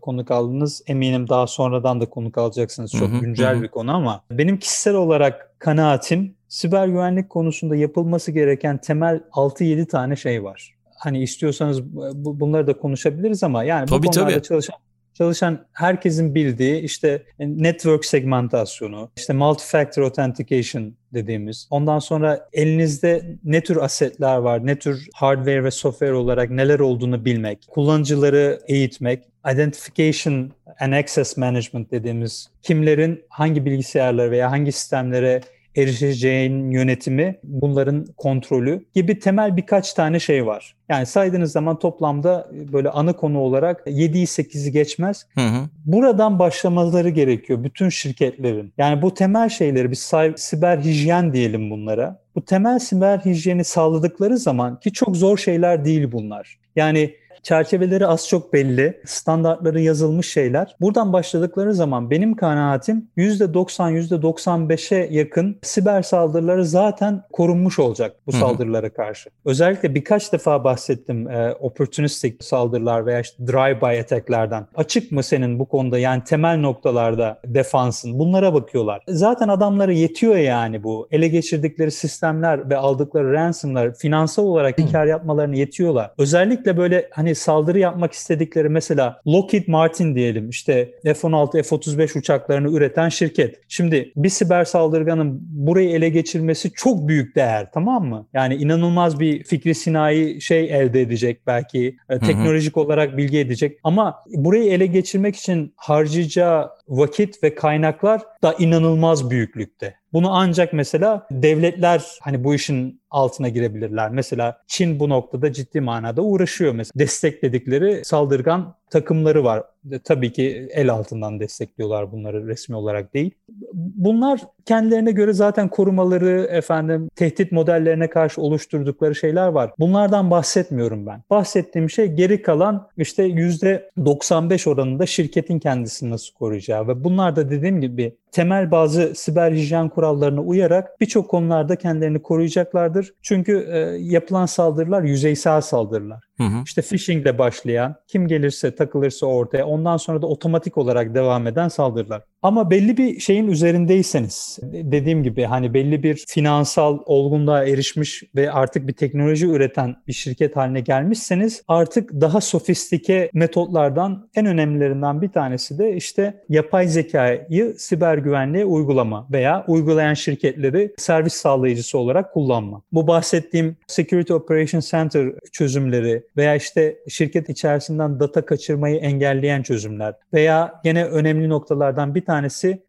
konuk aldınız. Eminim daha sonradan da konuk alacaksınız. Çok hı hı, güncel hı. bir konu ama benim kişisel olarak kanaatim siber güvenlik konusunda yapılması gereken temel 6-7 tane şey var. Hani istiyorsanız bunları da konuşabiliriz ama yani tabii, bu konularda tabii. çalışan çalışan herkesin bildiği işte network segmentasyonu, işte multi-factor authentication dediğimiz. Ondan sonra elinizde ne tür asetler var, ne tür hardware ve software olarak neler olduğunu bilmek, kullanıcıları eğitmek, identification and access management dediğimiz kimlerin hangi bilgisayarları veya hangi sistemlere erişeceğin yönetimi, bunların kontrolü gibi temel birkaç tane şey var. Yani saydığınız zaman toplamda böyle ana konu olarak 7'yi 8'i geçmez. Hı hı. Buradan başlamaları gerekiyor bütün şirketlerin. Yani bu temel şeyleri bir siber hijyen diyelim bunlara. Bu temel siber hijyeni sağladıkları zaman ki çok zor şeyler değil bunlar. Yani çerçeveleri az çok belli, standartları yazılmış şeyler. Buradan başladıkları zaman benim kanaatim %90, %95'e yakın siber saldırıları zaten korunmuş olacak bu saldırılara karşı. Özellikle birkaç defa bahsettim e, opportunistic saldırılar veya işte drive-by attack'lerden. Açık mı senin bu konuda yani temel noktalarda defansın? Bunlara bakıyorlar. Zaten adamlara yetiyor yani bu. Ele geçirdikleri sistemler ve aldıkları ransomlar finansal olarak kar yapmalarını yetiyorlar. Özellikle böyle hani saldırı yapmak istedikleri mesela Lockheed Martin diyelim işte F-16, F-35 uçaklarını üreten şirket. Şimdi bir siber saldırganın burayı ele geçirmesi çok büyük değer tamam mı? Yani inanılmaz bir fikri sinayi şey elde edecek belki e, teknolojik hı olarak bilgi edecek ama burayı ele geçirmek için harcayacağı vakit ve kaynaklar da inanılmaz büyüklükte. Bunu ancak mesela devletler hani bu işin altına girebilirler. Mesela Çin bu noktada ciddi manada uğraşıyor. Mesela destekledikleri saldırgan takımları var. Tabii ki el altından destekliyorlar bunları resmi olarak değil. Bunlar kendilerine göre zaten korumaları, efendim tehdit modellerine karşı oluşturdukları şeyler var. Bunlardan bahsetmiyorum ben. Bahsettiğim şey geri kalan işte %95 oranında şirketin kendisini nasıl koruyacağı ve bunlar da dediğim gibi temel bazı siber hijyen kurallarına uyarak birçok konularda kendilerini koruyacaklardır. Çünkü e, yapılan saldırılar yüzeysel saldırılar. Hı hı. İşte phishing ile başlayan, kim gelirse takılırsa ortaya, ondan sonra da otomatik olarak devam eden saldırılar. Ama belli bir şeyin üzerindeyseniz, dediğim gibi hani belli bir finansal olgunluğa erişmiş ve artık bir teknoloji üreten bir şirket haline gelmişseniz artık daha sofistike metotlardan en önemlilerinden bir tanesi de işte yapay zekayı siber güvenliğe uygulama veya uygulayan şirketleri servis sağlayıcısı olarak kullanma. Bu bahsettiğim Security Operation Center çözümleri veya işte şirket içerisinden data kaçırmayı engelleyen çözümler veya gene önemli noktalardan bir tanesi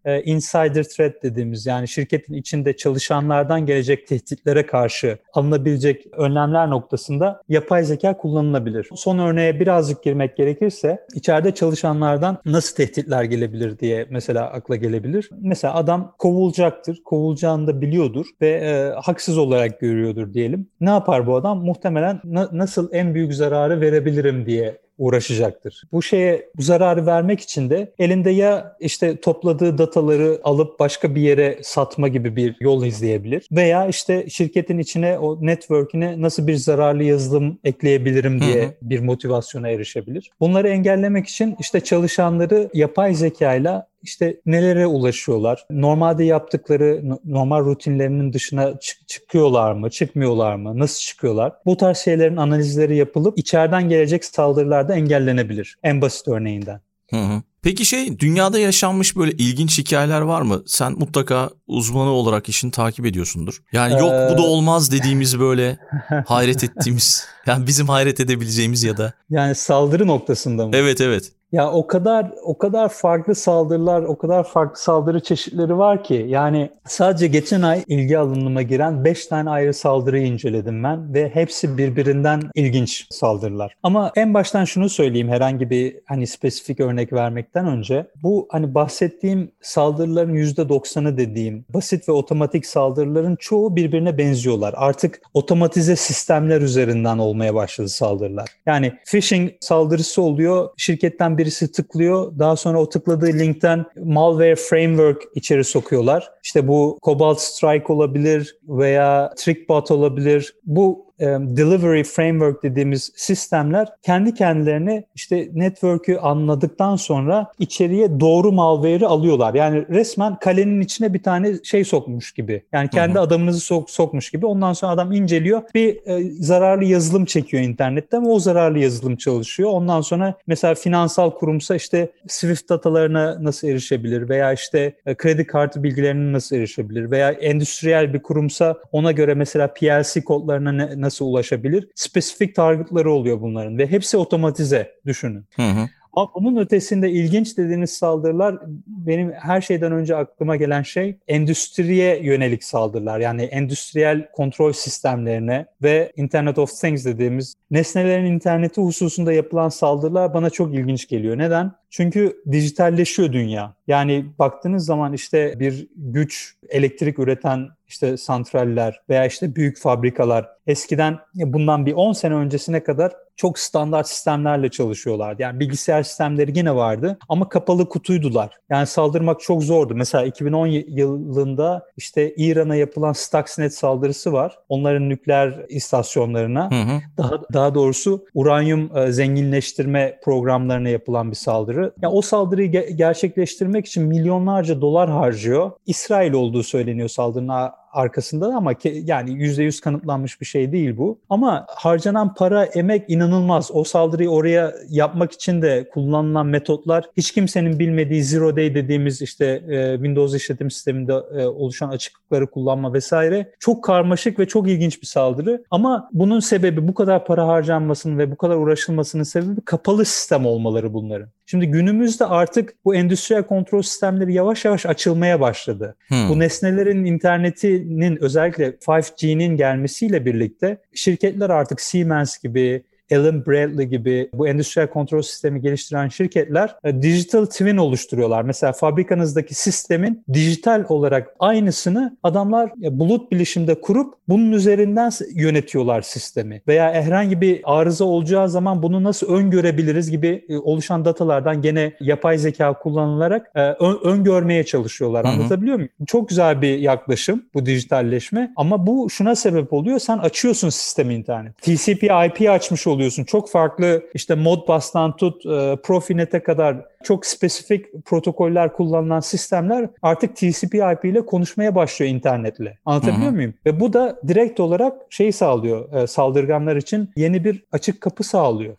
e, insider threat dediğimiz yani şirketin içinde çalışanlardan gelecek tehditlere karşı alınabilecek önlemler noktasında yapay zeka kullanılabilir. Son örneğe birazcık girmek gerekirse içeride çalışanlardan nasıl tehditler gelebilir diye mesela akla gelebilir. Mesela adam kovulacaktır. Kovulacağını da biliyordur ve e, haksız olarak görüyordur diyelim. Ne yapar bu adam? Muhtemelen na- nasıl en büyük zararı verebilirim diye uğraşacaktır. Bu şeye bu zararı vermek için de elinde ya işte topladığı dataları alıp başka bir yere satma gibi bir yol izleyebilir veya işte şirketin içine o network'ine nasıl bir zararlı yazılım ekleyebilirim diye hı hı. bir motivasyona erişebilir. Bunları engellemek için işte çalışanları yapay zekayla işte nelere ulaşıyorlar? Normalde yaptıkları normal rutinlerinin dışına çık- çıkıyorlar mı? Çıkmıyorlar mı? Nasıl çıkıyorlar? Bu tarz şeylerin analizleri yapılıp içeriden gelecek saldırılarda engellenebilir. En basit örneğinden. Hı hı. Peki şey dünyada yaşanmış böyle ilginç hikayeler var mı? Sen mutlaka uzmanı olarak işini takip ediyorsundur. Yani yok bu da ee, olmaz dediğimiz böyle hayret ettiğimiz yani bizim hayret edebileceğimiz ya da. Yani saldırı noktasında mı? Evet evet. Ya o kadar o kadar farklı saldırılar, o kadar farklı saldırı çeşitleri var ki yani sadece geçen ay ilgi alanıma giren 5 tane ayrı saldırıyı inceledim ben ve hepsi birbirinden ilginç saldırılar. Ama en baştan şunu söyleyeyim herhangi bir hani spesifik örnek vermekten önce bu hani bahsettiğim saldırıların %90'ı dediğim basit ve otomatik saldırıların çoğu birbirine benziyorlar. Artık otomatize sistemler üzerinden olmaya başladı saldırılar. Yani phishing saldırısı oluyor, şirketten birisi tıklıyor. Daha sonra o tıkladığı linkten malware framework içeri sokuyorlar. İşte bu Cobalt Strike olabilir veya TrickBot olabilir. Bu delivery framework dediğimiz sistemler kendi kendilerine işte network'ü anladıktan sonra içeriye doğru malware'i alıyorlar. Yani resmen kalenin içine bir tane şey sokmuş gibi. Yani kendi hı hı. adamınızı sok, sokmuş gibi. Ondan sonra adam inceliyor. Bir e, zararlı yazılım çekiyor internetten ve o zararlı yazılım çalışıyor. Ondan sonra mesela finansal kurumsa işte Swift datalarına nasıl erişebilir veya işte e, kredi kartı bilgilerine nasıl erişebilir veya endüstriyel bir kurumsa ona göre mesela PLC kodlarına ne, nasıl ulaşabilir? Spesifik targetları oluyor bunların ve hepsi otomatize düşünün. Hı hı. Ama bunun ötesinde ilginç dediğiniz saldırılar benim her şeyden önce aklıma gelen şey endüstriye yönelik saldırılar. Yani endüstriyel kontrol sistemlerine ve Internet of Things dediğimiz nesnelerin interneti hususunda yapılan saldırılar bana çok ilginç geliyor. Neden? Çünkü dijitalleşiyor dünya. Yani baktığınız zaman işte bir güç, elektrik üreten işte santraller veya işte büyük fabrikalar. Eskiden bundan bir 10 sene öncesine kadar çok standart sistemlerle çalışıyorlardı. Yani bilgisayar sistemleri yine vardı ama kapalı kutuydular. Yani saldırmak çok zordu. Mesela 2010 yılında işte İran'a yapılan Stuxnet saldırısı var. Onların nükleer istasyonlarına. Hı hı. Daha daha doğrusu uranyum e, zenginleştirme programlarına yapılan bir saldırı. Yani o saldırıyı ge- gerçekleştirmek için milyonlarca dolar harcıyor. İsrail olduğu söyleniyor saldırının arkasında ama ke, yani %100 kanıtlanmış bir şey değil bu. Ama harcanan para, emek inanılmaz. O saldırıyı oraya yapmak için de kullanılan metotlar hiç kimsenin bilmediği zero day dediğimiz işte e, Windows işletim sisteminde e, oluşan açıklıkları kullanma vesaire çok karmaşık ve çok ilginç bir saldırı. Ama bunun sebebi bu kadar para harcanmasının ve bu kadar uğraşılmasının sebebi kapalı sistem olmaları bunların. Şimdi günümüzde artık bu endüstriyel kontrol sistemleri yavaş yavaş açılmaya başladı. Hmm. Bu nesnelerin internetinin özellikle 5G'nin gelmesiyle birlikte şirketler artık Siemens gibi Alan Bradley gibi bu endüstriyel kontrol sistemi geliştiren şirketler e, digital twin oluşturuyorlar. Mesela fabrikanızdaki sistemin dijital olarak aynısını adamlar bulut bilişimde kurup bunun üzerinden yönetiyorlar sistemi. Veya herhangi bir arıza olacağı zaman bunu nasıl öngörebiliriz gibi e, oluşan datalardan gene yapay zeka kullanılarak e, öngörmeye çalışıyorlar. Anlatabiliyor muyum? Çok güzel bir yaklaşım bu dijitalleşme ama bu şuna sebep oluyor. Sen açıyorsun sistemi internet. TCP IP açmış oluyorsun. Çok farklı işte Modbus'tan tut e, Profinet'e kadar çok spesifik protokoller kullanılan sistemler artık TCP/IP ile konuşmaya başlıyor internetle. Anlatabiliyor Hı-hı. muyum? Ve bu da direkt olarak şey sağlıyor e, saldırganlar için yeni bir açık kapı sağlıyor.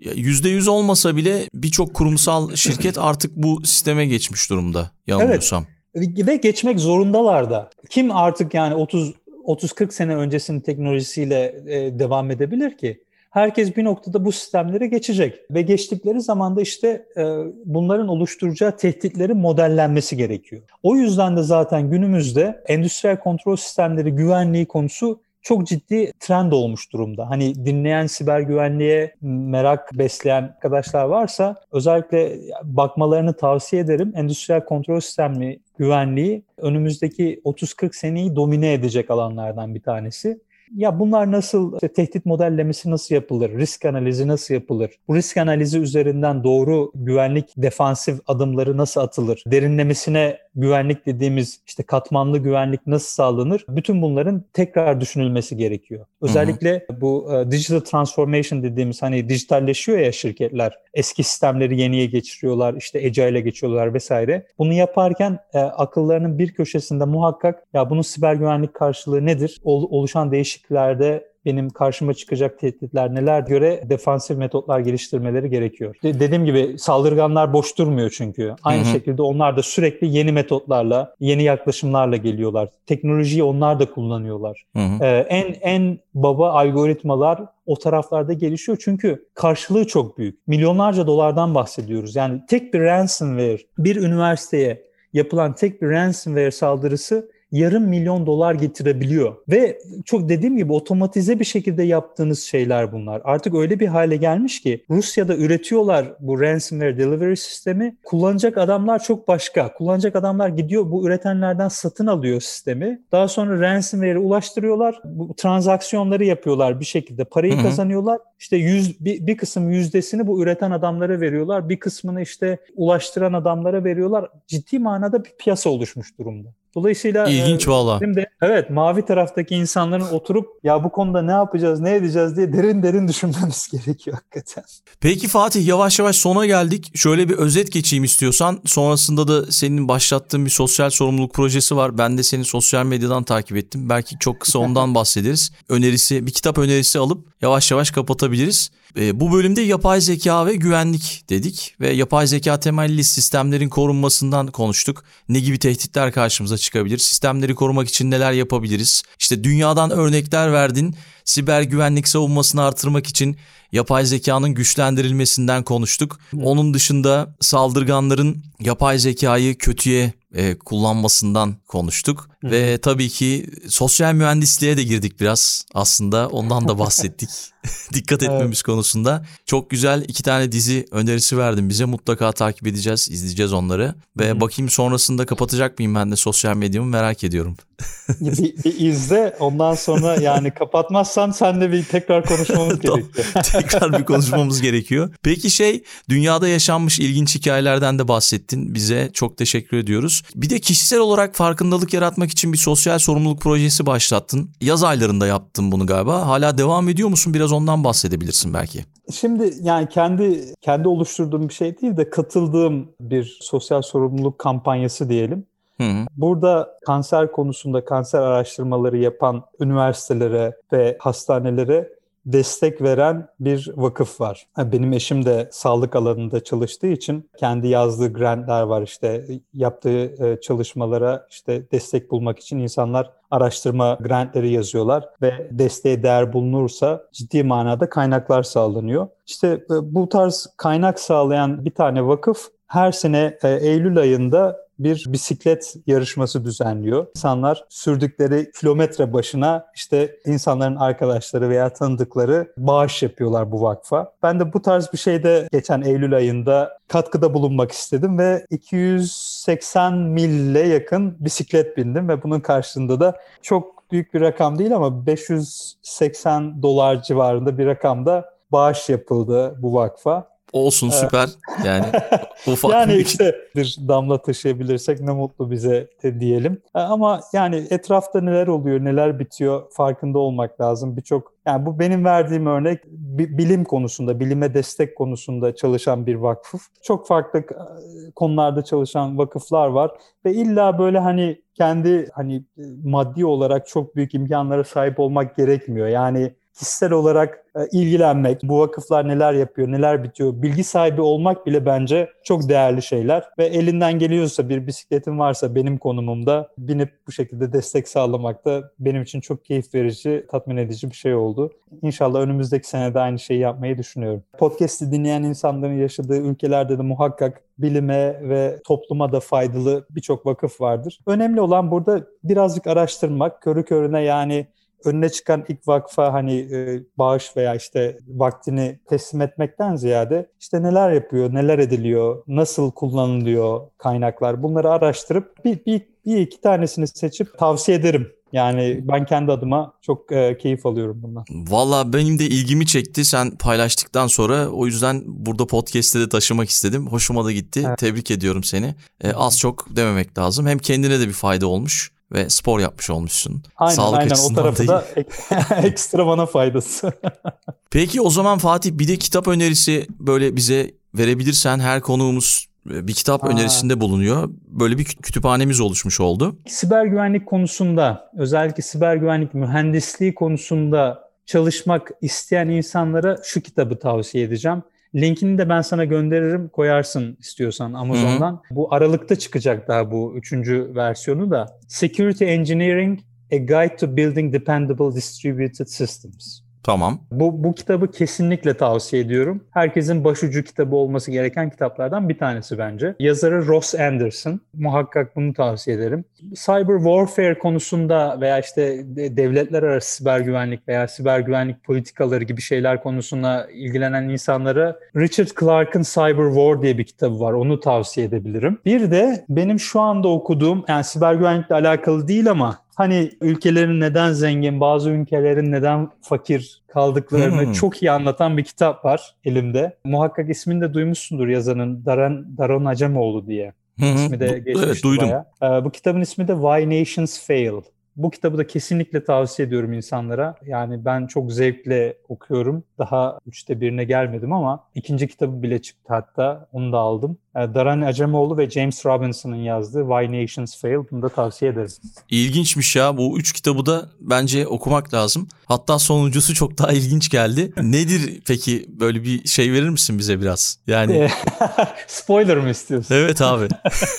%100 olmasa bile birçok kurumsal şirket artık bu sisteme geçmiş durumda yanılmıyorsam. Evet. Ve geçmek zorundalar da. Kim artık yani 30 30-40 sene öncesinin teknolojisiyle e, devam edebilir ki? Herkes bir noktada bu sistemlere geçecek ve geçtikleri zaman da işte e, bunların oluşturacağı tehditlerin modellenmesi gerekiyor. O yüzden de zaten günümüzde endüstriyel kontrol sistemleri güvenliği konusu çok ciddi trend olmuş durumda. Hani dinleyen siber güvenliğe merak besleyen arkadaşlar varsa özellikle bakmalarını tavsiye ederim. Endüstriyel kontrol sistemi güvenliği önümüzdeki 30-40 seneyi domine edecek alanlardan bir tanesi. Ya bunlar nasıl, işte tehdit modellemesi nasıl yapılır, risk analizi nasıl yapılır, bu risk analizi üzerinden doğru güvenlik defansif adımları nasıl atılır, derinlemesine güvenlik dediğimiz işte katmanlı güvenlik nasıl sağlanır? Bütün bunların tekrar düşünülmesi gerekiyor. Özellikle hı hı. bu uh, digital transformation dediğimiz hani dijitalleşiyor ya şirketler. Eski sistemleri yeniye geçiriyorlar, işte agile'e geçiyorlar vesaire. Bunu yaparken e, akıllarının bir köşesinde muhakkak ya bunun siber güvenlik karşılığı nedir? Ol, oluşan değişikliklerde benim karşıma çıkacak tehditler neler göre defansif metotlar geliştirmeleri gerekiyor. De- dediğim gibi saldırganlar boş durmuyor çünkü. Aynı Hı-hı. şekilde onlar da sürekli yeni metotlarla, yeni yaklaşımlarla geliyorlar. Teknolojiyi onlar da kullanıyorlar. Ee, en en baba algoritmalar o taraflarda gelişiyor çünkü karşılığı çok büyük. Milyonlarca dolardan bahsediyoruz. Yani tek bir ransomware bir üniversiteye yapılan tek bir ransomware saldırısı yarım milyon dolar getirebiliyor. Ve çok dediğim gibi otomatize bir şekilde yaptığınız şeyler bunlar. Artık öyle bir hale gelmiş ki Rusya'da üretiyorlar bu ransomware delivery sistemi. Kullanacak adamlar çok başka. Kullanacak adamlar gidiyor bu üretenlerden satın alıyor sistemi. Daha sonra ransomware'e ulaştırıyorlar. Bu transaksiyonları yapıyorlar bir şekilde. Parayı Hı-hı. kazanıyorlar. İşte yüz, bir, bir kısım yüzdesini bu üreten adamlara veriyorlar. Bir kısmını işte ulaştıran adamlara veriyorlar. Ciddi manada bir piyasa oluşmuş durumda. Dolayısıyla ilginç e, valla. Şimdi evet mavi taraftaki insanların oturup ya bu konuda ne yapacağız, ne edeceğiz diye derin derin düşünmemiz gerekiyor hakikaten. Peki Fatih yavaş yavaş sona geldik. Şöyle bir özet geçeyim istiyorsan. Sonrasında da senin başlattığın bir sosyal sorumluluk projesi var. Ben de seni sosyal medyadan takip ettim. Belki çok kısa ondan bahsederiz. Önerisi, bir kitap önerisi alıp yavaş yavaş kapatabiliriz. E, bu bölümde yapay zeka ve güvenlik dedik ve yapay zeka temelli sistemlerin korunmasından konuştuk. Ne gibi tehditler karşımıza çıkabilir? Sistemleri korumak için neler yapabiliriz? İşte dünyadan örnekler verdin. Siber güvenlik savunmasını artırmak için yapay zekanın güçlendirilmesinden konuştuk. Onun dışında saldırganların yapay zekayı kötüye e, kullanmasından konuştuk Hı. ve tabii ki sosyal mühendisliğe de girdik biraz aslında ondan da bahsettik. Dikkat etmemiz evet. konusunda. Çok güzel iki tane dizi önerisi verdim bize mutlaka takip edeceğiz, izleyeceğiz onları ve Hı. bakayım sonrasında kapatacak mıyım ben de sosyal medyamı merak ediyorum. bir, bir izle ondan sonra yani kapatmazsan senle bir tekrar konuşmamız gerekiyor. tekrar bir konuşmamız gerekiyor. Peki şey dünyada yaşanmış ilginç hikayelerden de bahsettin bize çok teşekkür ediyoruz. Bir de kişisel olarak farkındalık yaratmak için bir sosyal sorumluluk projesi başlattın. Yaz aylarında yaptın bunu galiba. Hala devam ediyor musun? Biraz ondan bahsedebilirsin belki. Şimdi yani kendi kendi oluşturduğum bir şey değil de katıldığım bir sosyal sorumluluk kampanyası diyelim. Hı hı. Burada kanser konusunda kanser araştırmaları yapan üniversitelere ve hastanelere destek veren bir vakıf var. Benim eşim de sağlık alanında çalıştığı için kendi yazdığı grantlar var işte yaptığı e, çalışmalara işte destek bulmak için insanlar araştırma grantları yazıyorlar ve desteğe değer bulunursa ciddi manada kaynaklar sağlanıyor. İşte e, bu tarz kaynak sağlayan bir tane vakıf her sene e, Eylül ayında bir bisiklet yarışması düzenliyor. İnsanlar sürdükleri kilometre başına işte insanların arkadaşları veya tanıdıkları bağış yapıyorlar bu vakfa. Ben de bu tarz bir şeyde geçen Eylül ayında katkıda bulunmak istedim ve 280 mille yakın bisiklet bindim ve bunun karşılığında da çok büyük bir rakam değil ama 580 dolar civarında bir rakamda bağış yapıldı bu vakfa. Olsun süper. Yani ufak yani bir... işte bir damla taşıyabilirsek ne mutlu bize de diyelim. E, ama yani etrafta neler oluyor, neler bitiyor farkında olmak lazım. Birçok yani bu benim verdiğim örnek bilim konusunda, bilime destek konusunda çalışan bir vakıf. Çok farklı e, konularda çalışan vakıflar var ve illa böyle hani kendi hani e, maddi olarak çok büyük imkanlara sahip olmak gerekmiyor. Yani kişisel olarak e, ilgilenmek, bu vakıflar neler yapıyor, neler bitiyor, bilgi sahibi olmak bile bence çok değerli şeyler. Ve elinden geliyorsa bir bisikletin varsa benim konumumda binip bu şekilde destek sağlamak da benim için çok keyif verici, tatmin edici bir şey oldu. İnşallah önümüzdeki senede aynı şeyi yapmayı düşünüyorum. Podcast'i dinleyen insanların yaşadığı ülkelerde de muhakkak bilime ve topluma da faydalı birçok vakıf vardır. Önemli olan burada birazcık araştırmak, körü körüne yani önüne çıkan ilk vakfa hani e, bağış veya işte vaktini teslim etmekten ziyade işte neler yapıyor, neler ediliyor, nasıl kullanılıyor kaynaklar bunları araştırıp bir, bir, bir iki tanesini seçip tavsiye ederim. Yani ben kendi adıma çok e, keyif alıyorum bundan. Valla benim de ilgimi çekti sen paylaştıktan sonra. O yüzden burada podcast'te de taşımak istedim. Hoşuma da gitti. Evet. Tebrik ediyorum seni. E, az çok dememek lazım. Hem kendine de bir fayda olmuş ve spor yapmış olmuşsun. Aynen Sağlık aynen o tarafı da ekstra bana faydası. Peki o zaman Fatih bir de kitap önerisi böyle bize verebilirsen her konuğumuz e, bir kitap Aa. önerisinde bulunuyor. Böyle bir kütüphanemiz oluşmuş oldu. Siber güvenlik konusunda özellikle siber güvenlik mühendisliği konusunda çalışmak isteyen insanlara şu kitabı tavsiye edeceğim. Linkini de ben sana gönderirim koyarsın istiyorsan Amazon'dan. Hı-hı. Bu Aralık'ta çıkacak daha bu üçüncü versiyonu da. Security Engineering A Guide to Building Dependable Distributed Systems. Tamam. Bu, bu kitabı kesinlikle tavsiye ediyorum. Herkesin başucu kitabı olması gereken kitaplardan bir tanesi bence. Yazarı Ross Anderson. Muhakkak bunu tavsiye ederim. Cyber warfare konusunda veya işte devletler arası siber güvenlik veya siber güvenlik politikaları gibi şeyler konusunda ilgilenen insanlara Richard Clarke'ın Cyber War diye bir kitabı var. Onu tavsiye edebilirim. Bir de benim şu anda okuduğum yani siber güvenlikle alakalı değil ama hani ülkelerin neden zengin, bazı ülkelerin neden fakir kaldıklarını hmm. çok iyi anlatan bir kitap var elimde. Muhakkak ismini de duymuşsundur yazanın Daran, Daron Acemoğlu diye. Hı hı. İsmi de geçmişti evet, duydum. bayağı. Ee, bu kitabın ismi de Why Nations Fail. Bu kitabı da kesinlikle tavsiye ediyorum insanlara. Yani ben çok zevkle okuyorum. Daha üçte birine gelmedim ama ikinci kitabı bile çıktı hatta. Onu da aldım. Ee, Daran Acemoğlu ve James Robinson'ın yazdığı Why Nations Fail. Bunu da tavsiye ederim. İlginçmiş ya. Bu üç kitabı da bence okumak lazım. Hatta sonuncusu çok daha ilginç geldi. Nedir peki böyle bir şey verir misin bize biraz? Yani spoiler mı istiyorsun? Evet abi.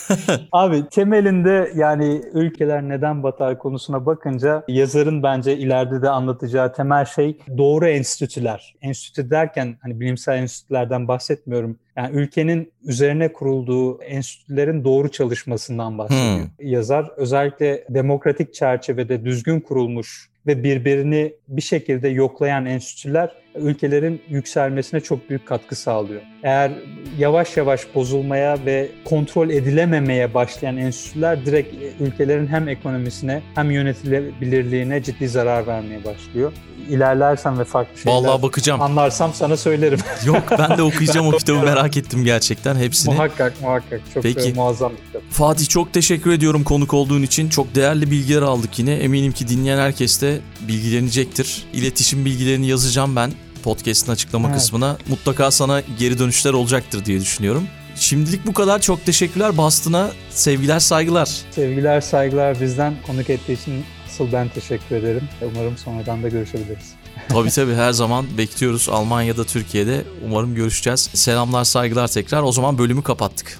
abi temelinde yani ülkeler neden batar konusuna bakınca yazarın bence ileride de anlatacağı temel şey doğru enstitüler. Enstitü derken hani bilimsel enstitülerden bahsetmiyorum yani ülkenin üzerine kurulduğu enstitülerin doğru çalışmasından bahsediyor. Hmm. Yazar özellikle demokratik çerçevede düzgün kurulmuş ve birbirini bir şekilde yoklayan enstitüler ülkelerin yükselmesine çok büyük katkı sağlıyor. Eğer yavaş yavaş bozulmaya ve kontrol edilememeye başlayan enstitüler direkt ülkelerin hem ekonomisine hem yönetilebilirliğine ciddi zarar vermeye başlıyor. İlerlersem ve farklı şeyler Vallahi bakacağım. anlarsam sana söylerim. Yok ben de okuyacağım o kitabı merak ettim gerçekten hepsini. Muhakkak muhakkak çok Peki. muazzam bir kitap. Fatih çok teşekkür ediyorum konuk olduğun için. Çok değerli bilgiler aldık yine. Eminim ki dinleyen herkes de bilgilenecektir. İletişim bilgilerini yazacağım ben podcast'in açıklama evet. kısmına. Mutlaka sana geri dönüşler olacaktır diye düşünüyorum. Şimdilik bu kadar. Çok teşekkürler. Boston'a sevgiler, saygılar. Sevgiler, saygılar bizden. Konuk ettiği için asıl ben teşekkür ederim. Umarım sonradan da görüşebiliriz. Tabii tabii her zaman bekliyoruz Almanya'da, Türkiye'de. Umarım görüşeceğiz. Selamlar, saygılar tekrar. O zaman bölümü kapattık.